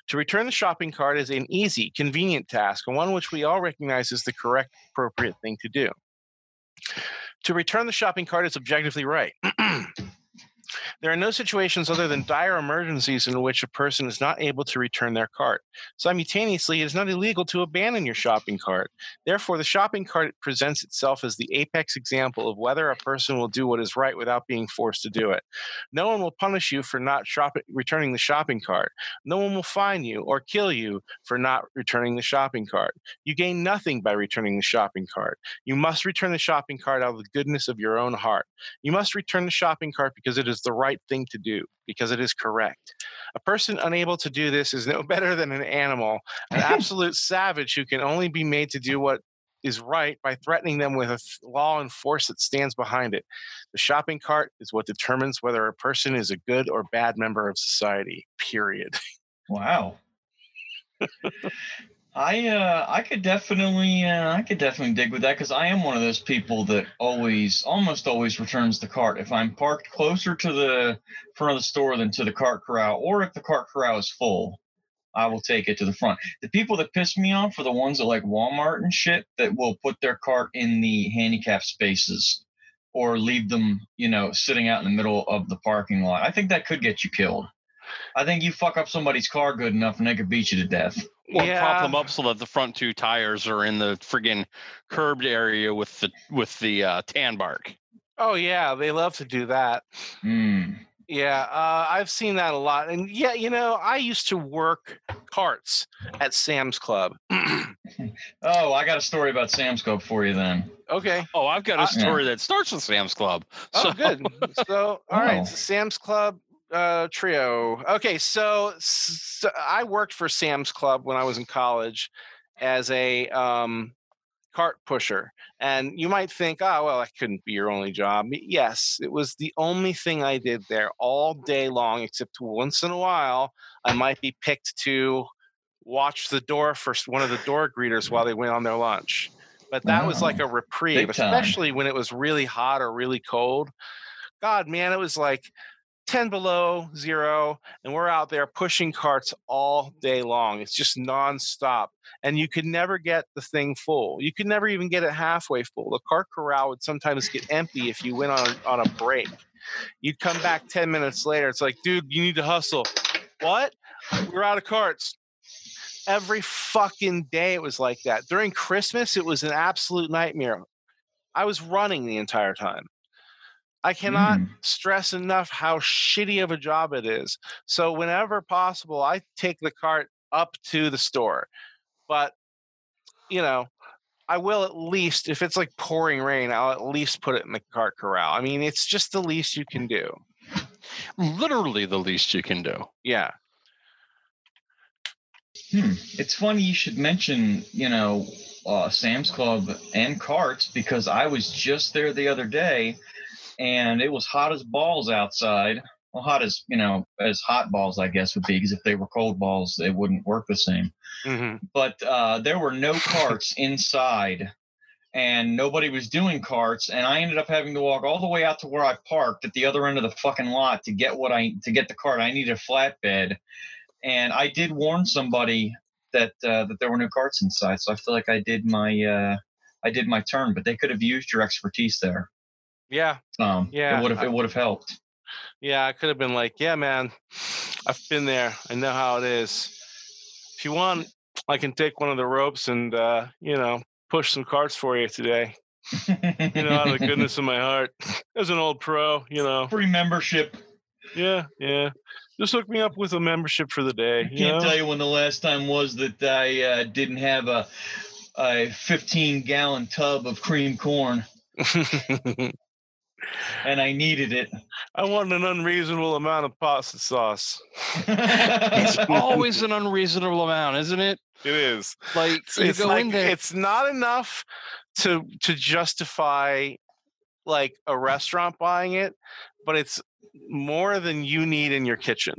To return the shopping cart is an easy, convenient task, and one which we all recognize is the correct, appropriate thing to do. To return the shopping cart is objectively right. there are no situations other than dire emergencies in which a person is not able to return their cart. Simultaneously, it is not illegal to abandon your shopping cart. Therefore, the shopping cart presents itself as the apex example of whether a person will do what is right without being forced to do it. No one will punish you for not shopping, returning the shopping cart. No one will fine you or kill you for not returning the shopping cart. You gain nothing by returning the shopping cart. You must return the shopping cart out of the goodness of your own heart. You must return the shopping cart because it is the right thing to do, because it is correct. A person unable to do this is no better than an animal, an absolute savage who can only be made to do what is right by threatening them with a law and force that stands behind it. The shopping cart is what determines whether a person is a good or bad member of society, period. Wow. I uh I could definitely uh, I could definitely dig with that because I am one of those people that always almost always returns the cart if I'm parked closer to the front of the store than to the cart corral or if the cart corral is full I will take it to the front. The people that piss me off are the ones that like Walmart and shit that will put their cart in the handicap spaces or leave them, you know, sitting out in the middle of the parking lot. I think that could get you killed. I think you fuck up somebody's car good enough and they could beat you to death. Or prop them up so that the front two tires are in the friggin' curbed area with the with the uh, tan bark. Oh yeah, they love to do that. Mm. Yeah, uh, I've seen that a lot. And yeah, you know, I used to work carts at Sam's Club. Oh, I got a story about Sam's Club for you then. okay. Oh, I've got a Uh, story that starts with Sam's Club. Oh, So- good. So, all right, Wow. so Sam's Club uh, trio. Okay, so, I worked for Sam's Club when I was in college as a um, cart pusher, and you might think, oh, well, that couldn't be your only job. Yes, it was the only thing I did there all day long, except once in a while I might be picked to watch the door for one of the door greeters while they went on their lunch. But that was like a reprieve, especially when it was really hot or really cold. God, man, it was like 10 below zero, and we're out there pushing carts all day long. It's just nonstop. And you could never get the thing full. You could never even get it halfway full. The cart corral would sometimes get empty if you went on, on a break. You'd come back 10 minutes later. It's like, dude, you need to hustle. What? We're out of carts. Every fucking day it was like that. During Christmas, it was an absolute nightmare. I was running the entire time. I cannot Mm. stress enough how shitty of a job it is. So whenever possible, I take the cart up to the store. But you know, I will at least if it's like pouring rain, I'll at least put it in the cart corral. I mean, it's just the least you can do. Literally the least you can do. Yeah. Hmm. It's funny you should mention, you know, uh, Sam's Club and carts because I was just there the other day and it was hot as balls outside. Well, hot as, you know, as hot balls, I guess, would be because if they were cold balls, they wouldn't work the same. hmm But uh, there were no carts inside. and nobody was doing carts, and I ended up having to walk all the way out to where I parked at the other end of the fucking lot to get what I to get the cart. I needed a flatbed, and I did warn somebody that uh, that there were no carts inside. So I feel like I did my uh, I did my turn, but they could have used your expertise there. Yeah, Um, Yeah, it would have it would have helped. yeah. I could have been like, yeah, man, I've been there. I know how it is. If you want, I can take one of the ropes and uh, you know push some carts for you today. You know, out of the goodness of my heart, as an old pro, you know. Free membership. Yeah, yeah. Just hook me up with a membership for the day. I can't know? tell you when the last time was that I uh, didn't have a a 15 gallon tub of cream corn and I needed it. I want an unreasonable amount of pasta sauce. It's always an unreasonable amount, isn't it? It is. Like It's, you it's go like in there. it's not enough to to justify like a restaurant buying it, but it's more than you need in your kitchen.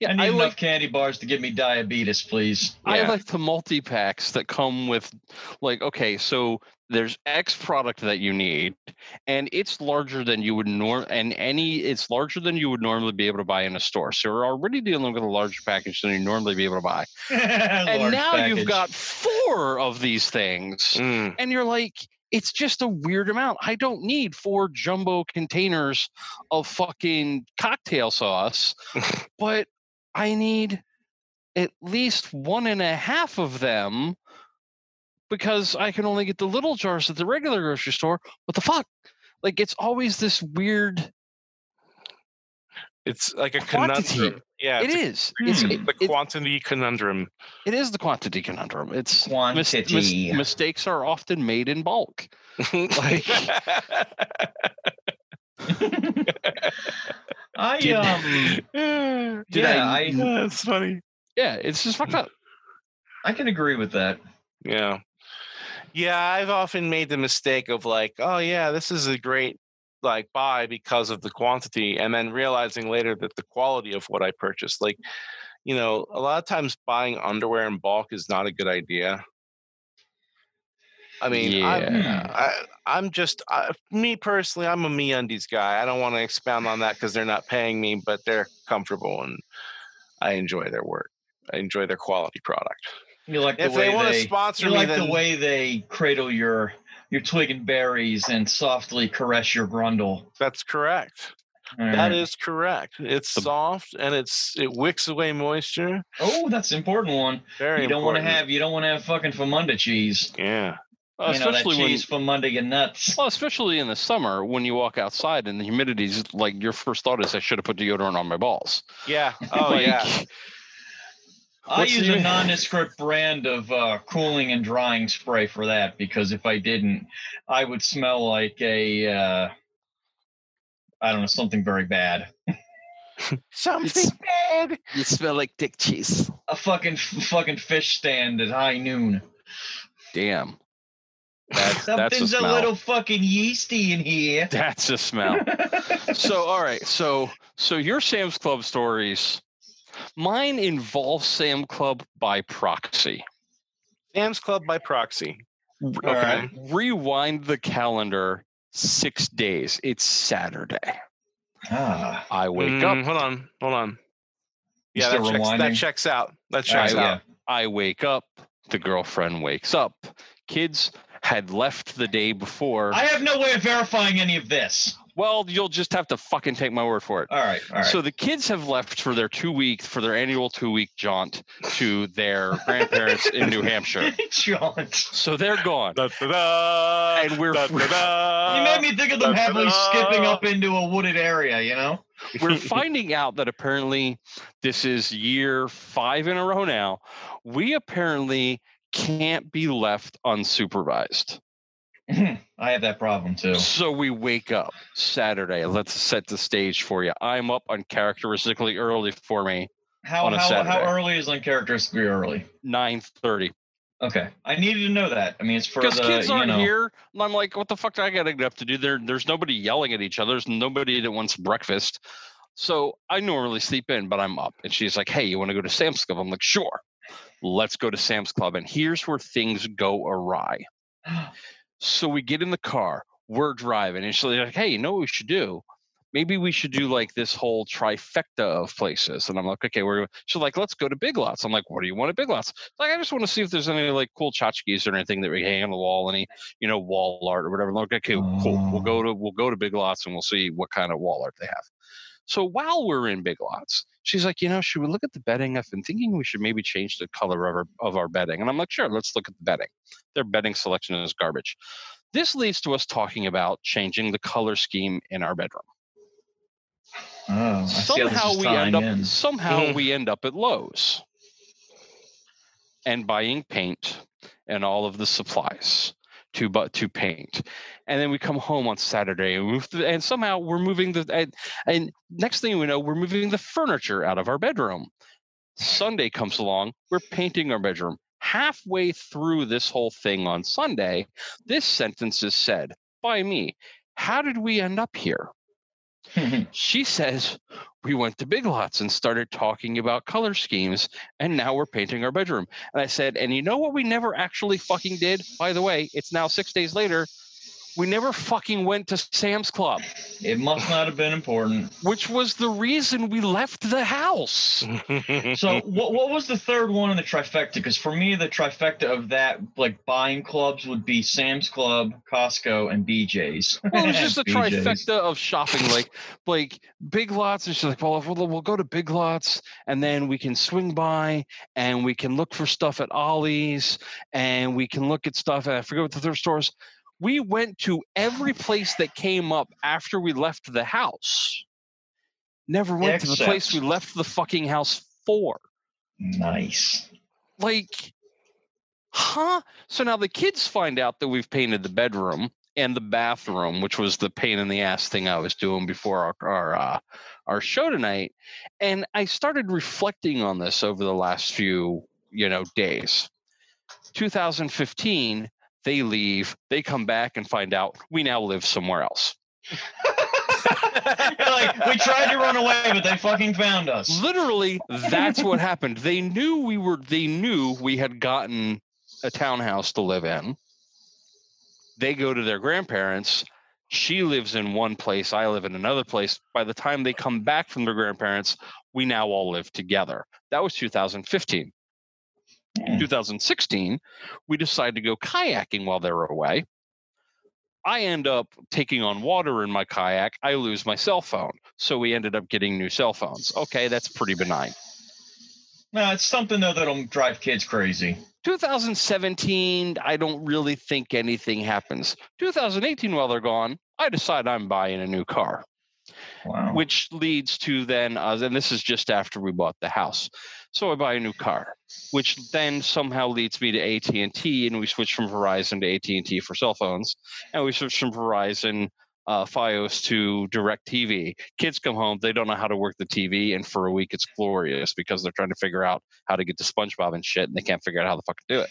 Yeah, I I, need enough like candy bars to give me diabetes, please. I like the multi packs that come with like okay, so there's X product that you need, and it's larger than you would norm and any it's larger than you would normally be able to buy in a store. So you're already dealing with a larger package than you normally be able to buy. and now you've got four of these things. Mm. and you're like it's just a weird amount i don't need four jumbo containers of fucking cocktail sauce but i need at least one and a half of them because i can only get the little jars at the regular grocery store what the fuck like it's always this weird It's like a Quantity. conundrum. Yeah, it's is it's Hmm. it, the it- quantity conundrum. it is the quantity conundrum it's mis- mis- Quantity. mistakes are often made in bulk Like- I Did- um Did yeah, I- I That's funny. yeah it's just fucked up I can agree with that. Yeah. Yeah, I've often made the mistake of like, oh yeah, this is a great like buy because of the quantity and then realizing later that the quality of what I purchased like you know, a lot of times buying underwear in bulk is not a good idea. I mean, I'm, Yeah. I, I'm just I, me personally. I'm a MeUndies guy. I don't want to expound on that because they're not paying me, but they're comfortable and I enjoy their work. I enjoy their quality product. You like the If way they want to sponsor you me, like then the way they cradle your your twig and berries and softly caress your grundle. that's correct. That is correct. It's The- soft and it's it wicks away moisture. Oh, that's an important one. Very you don't want to have you don't want to have fucking famunda cheese. Yeah. Uh, you know that especially when cheese famunda your nuts. Well, especially in the summer when you walk outside and the humidity's like your first thought is I should have put deodorant on my balls. Yeah. Oh Like, yeah. I use the- a nondescript brand of uh, cooling and drying spray for that because if I didn't, I would smell like a uh, I don't know something very bad. Something It's- bad. You smell like dick cheese. A fucking fucking fish stand at high noon. Damn. That's that's a Something's a, little fucking yeasty in here. That's a smell. so all right, so so your Sam's Club stories. Mine involves Sam Club by proxy. Sam's Club by proxy. All right. Rewind the calendar six days. It's Saturday. Ah, I wake Mm, up. Hold on. Hold on. You Yeah, that still checks, that checks out. That all checks right, out. yeah. I wake up. The girlfriend wakes up. Kids had left the day before. I have no way of verifying any of this. Well, you'll just have to fucking take my word for it. All right, all right. So the kids have left for their two week for their annual two week jaunt to their grandparents in New Hampshire. Jaunt. So they're gone. Da, da, da, And we're- da, da, da. You made me think of them happily skipping up into a wooded area, you know? We're finding out that apparently this is year five in a row now. We apparently can't be left unsupervised. I have that problem too. So we wake up Saturday. Let's set the stage for you. I'm up uncharacteristically early for me, How On a how, how early is uncharacteristically early? 9:30. Okay, I needed to know that. I mean, it's for Because kids you aren't know. here. And I'm like, what the fuck do I get up to do? There, there's nobody yelling at each other. There's nobody that wants breakfast. So I normally sleep in, but I'm up. And she's like, hey, you want to go to Sam's Club? I'm like, sure. Let's go to Sam's Club. And here's where things go awry. So we get in the car, we're driving, and she's like, "Hey, you know what we should do? Maybe we should do like this whole trifecta of places." And I'm like, "Okay, we're." She's like, "Let's go to Big Lots." I'm like, "What do you want at Big Lots?" Like, I just want to see if there's any like cool tchotchkes or anything that we hang on the wall, any you know wall art or whatever. I'm like, okay, cool. We'll go oh. to we'll go to Big Lots and we'll see what kind of wall art they have. So while we're in Big Lots, she's like, you know, should we look at the bedding? I've been thinking we should maybe change the color of our of our bedding. And I'm like, sure, let's look at the bedding. Their bedding selection is garbage. This leads to us talking about changing the color scheme in our bedroom. Oh, I see how this somehow we tying end up in. somehow Mhm. we end up at Lowe's and buying paint and all of the supplies to but to paint. And then we come home on saturday and move the, and somehow we're moving the and, and next thing we know we're moving the furniture out of our bedroom. Sunday comes along we're painting our bedroom. Halfway through this whole thing on sunday this sentence is said by me how did we end up here Mm-hmm. she says we went to Big Lots and started talking about color schemes, and now we're painting our bedroom. And I said, and you know what we never actually fucking did? By the way, it's now six days later. We never fucking went to Sam's Club, it must not have been important. which was the reason we left the house. So what what was the third one in the trifecta? Because for me, the trifecta of that like buying clubs would be Sam's Club, Costco, and BJ's. Well, it was just a trifecta of shopping, like like Big Lots. And she's like, well, if we'll, we'll go to Big Lots, and then we can swing by, and we can look for stuff at Ollie's, and we can look at stuff. And I forget what the thrift stores. We went to every place that came up after we left the house. Never went to the place we left the fucking house for. Nice. Like, huh? So now the kids find out that we've painted the bedroom and the bathroom, which was the pain in the ass thing I was doing before our our uh, our show tonight. And I started reflecting on this over the last few, you know, days. 2015, they leave, they come back and find out we now live somewhere else. Like, we tried to run away, but they fucking found us. Literally, that's what happened. They knew we were they knew we had gotten a townhouse to live in. They go to their grandparents. She lives in one place, I live in another place. By the time they come back from their grandparents, we now all live together. That was 2015. Hmm. 2016, we decided to go kayaking while they were away. I end up taking on water in my kayak. I lose my cell phone. So we ended up getting new cell phones. Okay, that's pretty benign. No, it's something though that'll drive kids crazy. 2017, I don't really think anything happens. 2018, while they're gone, I decide I'm buying a new car, Wow. which leads to then, uh, and this is just after we bought the house. So I buy a new car, which then somehow leads me to AT&T, and we switch from Verizon to AT&T for cell phones, and we switch from Verizon uh, FiOS to DirecTV. Kids come home, they don't know how to work the TV, and for a week it's glorious because they're trying to figure out how to get to SpongeBob and shit, and they can't figure out how the fuck to do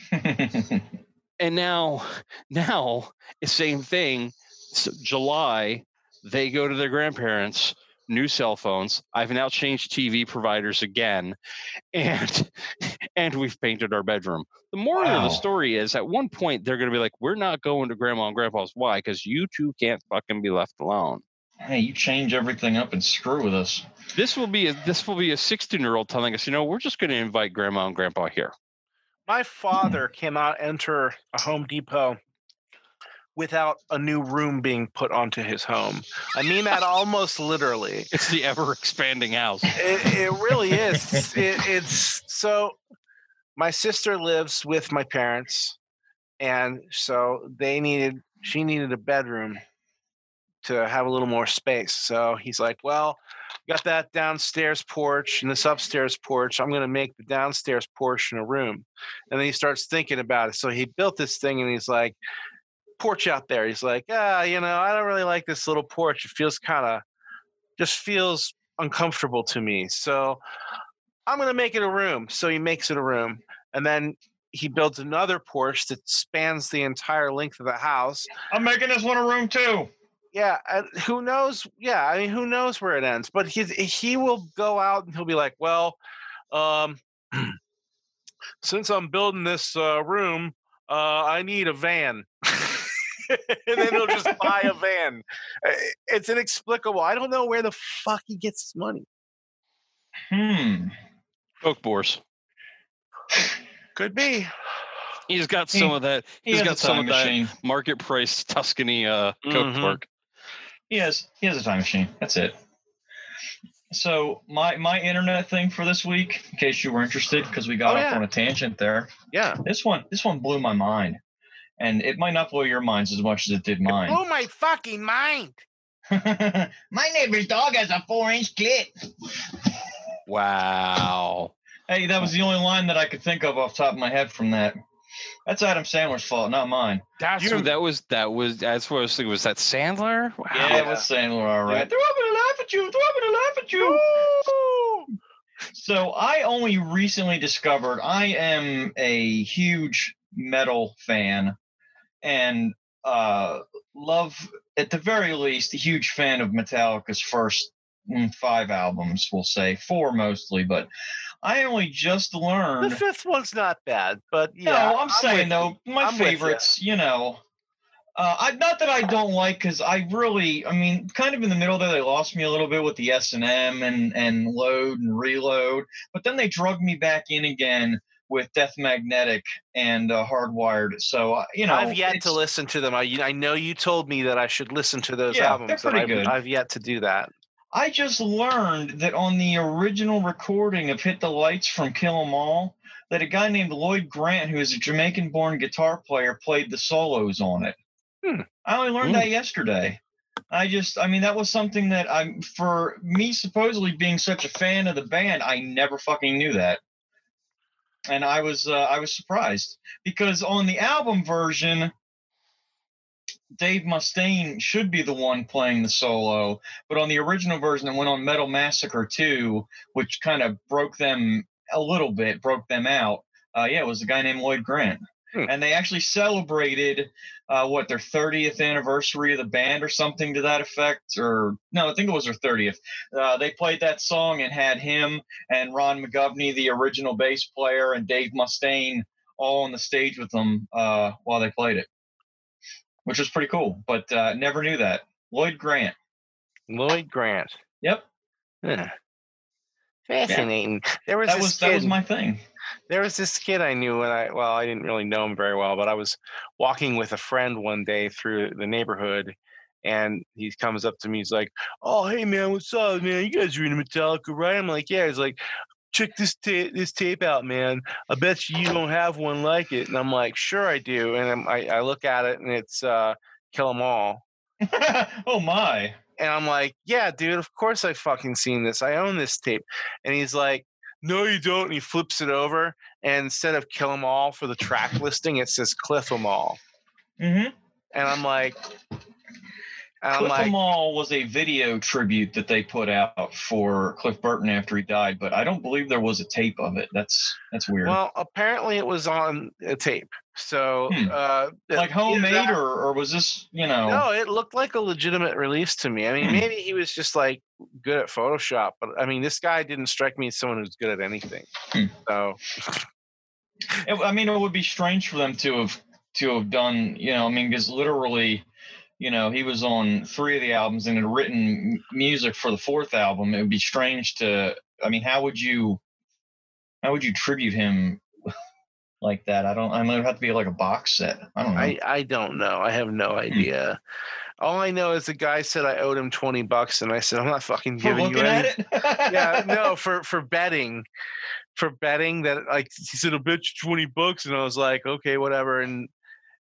it. and now now same thing S july they go to their grandparents new cell phones i've now changed tv providers again and and we've painted our bedroom. The moral of the story is at one point they're going to be like we're not going to grandma and grandpa's. Why? Because you two can't fucking be left alone. Hey, you change everything up and screw with us. this will be a this will be a 16 year old telling us you know we're just going to invite grandma and grandpa here. My hmm. father cannot enter a Home Depot without a new room being put onto his home. I mean that almost literally. it's the ever expanding house It, it really is. It, it's so. My sister lives with my parents, and so they needed. She needed a bedroom to have a little more space. So he's like, "Well, got that downstairs porch and this upstairs porch. I'm going to make the downstairs portion a room." And then he starts thinking about it. So he built this thing, and he's like, "Porch out there." He's like, "Ah, you know, I don't really like this little porch. It feels kind of, just feels uncomfortable to me. So I'm going to make it a room. So he makes it a room. And then he builds another porch that spans the entire length of the house. I'm making this one a room too. Yeah. And who knows? Yeah. I mean, who knows where it ends? But he, he will go out and he'll be like, well, um, since I'm building this uh, room, uh, I need a van. and then he'll just buy a van. It's inexplicable. I don't know where the fuck he gets his money. Hmm. Coke Boars. Could be. He's got He- some of that. He He's has got some time of that market price Tuscany uh, Coke Mhm. pork. He has he has a time machine. That's it. So my my internet thing for this week, in case you were interested, because we got Oh, off yeah. on a tangent there. Yeah. This one this one blew my mind, and it might not blow your minds as much as it did mine. Blew my fucking mind. my neighbor's dog has a four inch clit. Wow. Hey, that was the only line that I could think of off the top of my head from that. That's Adam Sandler's fault, not mine. That's You- that was. That was. That's what I was thinking. Was that Sandler? Wow. Yeah, it was Sandler, all right. Yeah. They're all gonna laugh at you. They're all gonna laugh at you. So I only recently discovered I am a huge metal fan and uh, love, at the very least, a huge fan of Metallica's first mm, five albums, we'll say, four mostly, but I only just learned The fifth one's not bad, but yeah. no, I'm, with saying you. though, my I'm favorites, you know. Uh, I not that I don't like, because I really, I mean, kind of in the middle there, they lost me a little bit with the S and M and and load and reload, but then they drug me back in again with Death Magnetic and uh, Hardwired. So uh, you know, I've yet to listen to them. I, I know you told me that I should listen to those Yeah, they're albums. and pretty I've, good. I've yet to do that. I just learned that on the original recording of Hit the Lights from Kill 'Em All, that a guy named Lloyd Grant, who is a Jamaican born guitar player, played the solos on it. Hmm. I only learned Hmm. that yesterday. I just, I mean, that was something that I'm, for me supposedly being such a fan of the band, I never fucking knew that. And I was, uh, I was surprised because on the album version, Dave Mustaine should be the one playing the solo, but on the original version that went on Metal Massacre 2, which kind of broke them a little bit, broke them out, uh, yeah, it was a guy named Lloyd Grant. Hmm. And they actually celebrated uh, what their 30th anniversary of the band or something to that effect. Or no, I think it was their 30th. Uh, they played that song and had him and Ron McGovney, the original bass player, and Dave Mustaine all on the stage with them uh, while they played it, which was pretty cool. But uh, never knew that. Lloyd Grant. Lloyd Grant. Yep, Huh. Fascinating. There was that was kid. that was my thing. There was this kid I knew when I well, I didn't really know him very well, but I was walking with a friend one day through the neighborhood and he comes up to me, he's like, Oh hey man, what's up, man? You guys are into Metallica, right? I'm like, Yeah, he's like, check this tape this tape out, man. I bet you you don't have one like it. And I'm like, Sure I do. And I'm, I, I look at it and it's uh Kill 'em all. oh my. And I'm like, yeah, dude, of course I fucking seen this. I own this tape. And he's like, no, you don't. And he flips it over. And instead of kill 'em all for the track listing, it says cliff 'em all. Mm-hmm. And I'm like, and Cliff like, Amal was a video tribute that they put out for Cliff Burton after he died, but I don't believe there was a tape of it. That's that's weird. well, apparently it was on a tape. So, Hmm. uh, like homemade, that- or, or was this, you know? No, it looked like a legitimate release to me. I mean, Hmm. maybe he was just like good at Photoshop, but I mean, this guy didn't strike me as someone who's good at anything. Hmm. So, It- I mean, it would be strange for them to have to have done, you know, I mean, because literally, you know, he was on three of the albums and had written music for the fourth album. It would be strange to, I mean, how would you, how would you tribute him like that? I don't. I would have to be like a box set. I don't know. I, I don't know. I have no Hmm. idea. All I know is the guy said I owed him 20 bucks and I said, I'm not fucking giving you any. yeah, no, for for betting. For betting that like he said, a bitch 20 bucks. And I was like, okay, whatever. And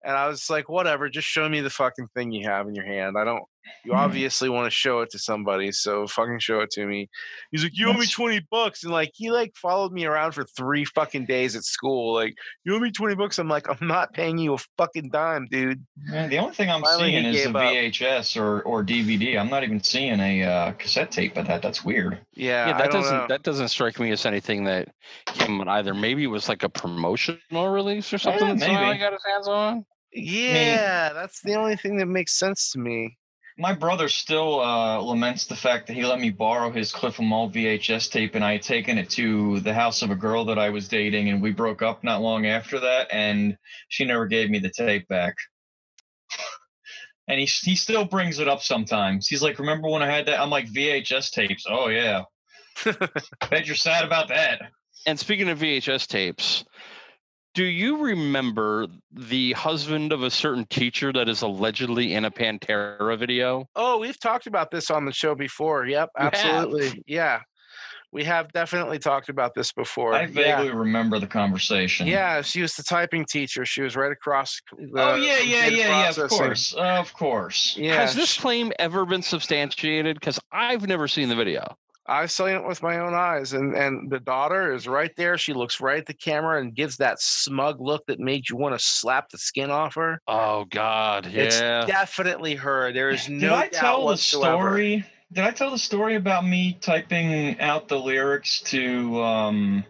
and I was like, whatever, just show me the fucking thing you have in your hand. I don't you Hmm. obviously want to show it to somebody, so fucking show it to me. He's like, You owe me 20 bucks. And like he like followed me around for three fucking days at school. Like, you owe me 20 bucks. I'm like, I'm not paying you a fucking dime, dude. Man, the only thing I'm Finally, seeing is a gave up. VHS or, or DVD. I'm not even seeing a uh, cassette tape but that. That's weird. Yeah, yeah, I that don't doesn't know. that doesn't strike me as anything that came on either. Maybe it was like a promotional release or something Yeah, that maybe. he got his hands on. Yeah, that's the only thing that makes sense to me. My brother still uh, laments the fact that he let me borrow his Cliff 'Em All VHS tape, and I had taken it to the house of a girl that I was dating, and we broke up not long after that, and she never gave me the tape back. and he he still brings it up sometimes. He's like, "Remember when I had that?" I'm like, "VHS tapes." Oh yeah. Bet you're sad about that. And speaking of VHS tapes, do you remember the husband of a certain teacher that is allegedly in a Pantera video? Oh, we've talked about this on the show before. Yep, absolutely. Yeah. We have definitely talked about this before. I yeah. vaguely remember the conversation. Yeah, she was the typing teacher. She was right across. Oh, the, Oh yeah, from yeah, data yeah, yeah. Of course, of course. Yeah, Has this claim ever been substantiated? Because I've never seen the video. I saw it with my own eyes, and and the daughter is right there. She looks right at the camera and gives that smug look that made you want to slap the skin off her. Oh God, yeah. It's definitely her. There is no Did I doubt tell the story? Did I tell the story about me typing out the lyrics to um,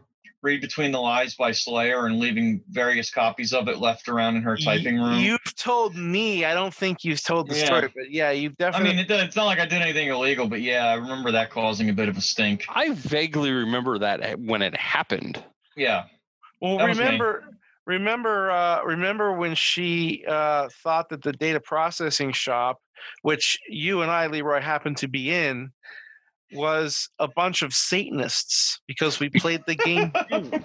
"Read Between the Lies" by Slayer and leaving various copies of it left around in her typing room? You've told me. I don't think you've told the Yeah. story, but yeah, you've definitely. I mean, it, it's not like I did anything illegal, but yeah, I remember that causing a bit of a stink. I vaguely remember that when it happened. Yeah. Well, That remember, remember, uh, remember when she uh, thought that the data processing shop, which you and I, Leroy, happened to be in, was a bunch of Satanists because we played the game. too.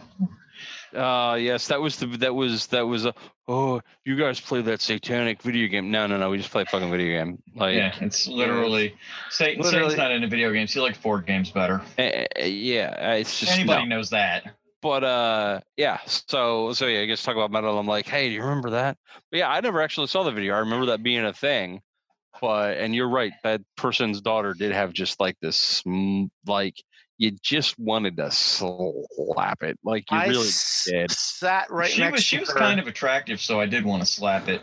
Uh yes, that was the that was that was a oh you guys play that satanic video game. No, no, no, we just play a fucking video game. Like yeah, it's literally Satan. Literally- Satan's not into video games. He likes board games better. eh, yeah, it's just Anybody no. knows that. But uh yeah, so so yeah, I guess talk about metal. I'm like, hey, do you remember that? But yeah, I never actually saw the video. I remember that being a thing. But and you're right, that person's daughter did have just like this like you just wanted to slap it. Like you I really s- did. sat right she next was she to was kind of attractive, so I did want to slap it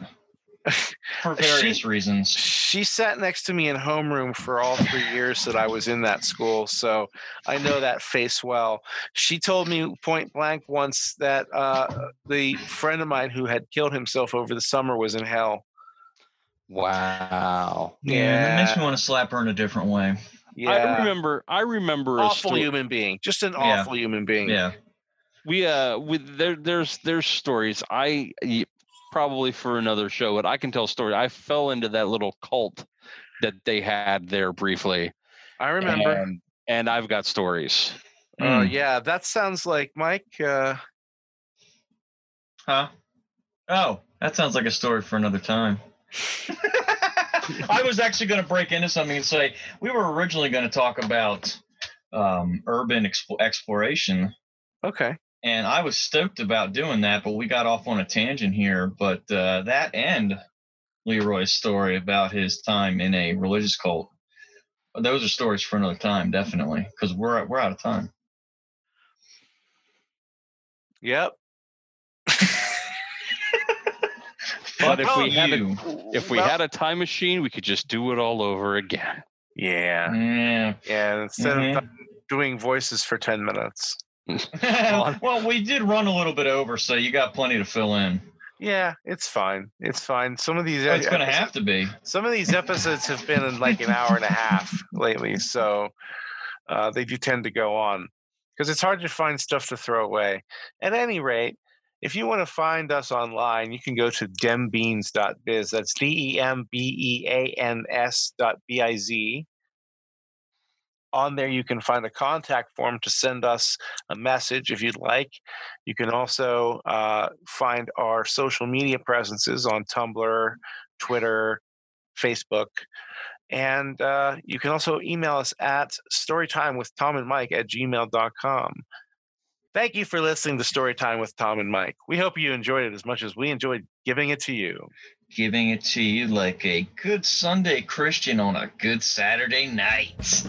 for She- various reasons. She sat next to me in homeroom for all three years that I was in that school, so I know that face well. She told me point blank once that uh, the friend of mine who had killed himself over the summer was in hell. Wow. Yeah, that makes me want to slap her in a different way. Yeah, I remember I remember a awful human being, just an Yeah. awful human being. Yeah. we uh with there there's there's stories I probably for another show but i can tell story i fell into that little cult that they had there briefly I remember. and, and i've got stories Uh, Mm. yeah, that sounds like Mike. Uh, Huh? Oh, that sounds like a story for another time. I was actually going to break into something and say we were originally going to talk about um, urban expo- exploration, okay. and I was stoked about doing that, but we got off on a tangent here. But uh, that and Leroy's story about his time in a religious cult, those are stories for another time, definitely, because we're we're out of time. Yep. But if Well, we had a, if we well, had a time machine we could just do it all over again yeah, yeah. yeah. Instead Mhm. of doing voices for ten minutes. well, we did run a little bit over, so you got plenty to fill in. Yeah, it's fine. It's fine. Some of these Oh, it's going to episodes- have to be. some of these episodes have been in like an hour and a half lately, so uh, they do tend to go on because it's hard to find stuff to throw away. At any rate, if you want to find us online, you can go to dembeans.biz. That's D E M B E A N S dot B I Z. On there, you can find a contact form to send us a message if you'd like. You can also uh, find our social media presences on Tumblr, Twitter, Facebook. And uh, you can also email us at storytime with Tom and Mike at gmail.com. Thank you for listening to Storytime with Tom and Mike. We hope you enjoyed it as much as we enjoyed giving it to you. Giving it to you like a good Sunday Christian on a good Saturday night.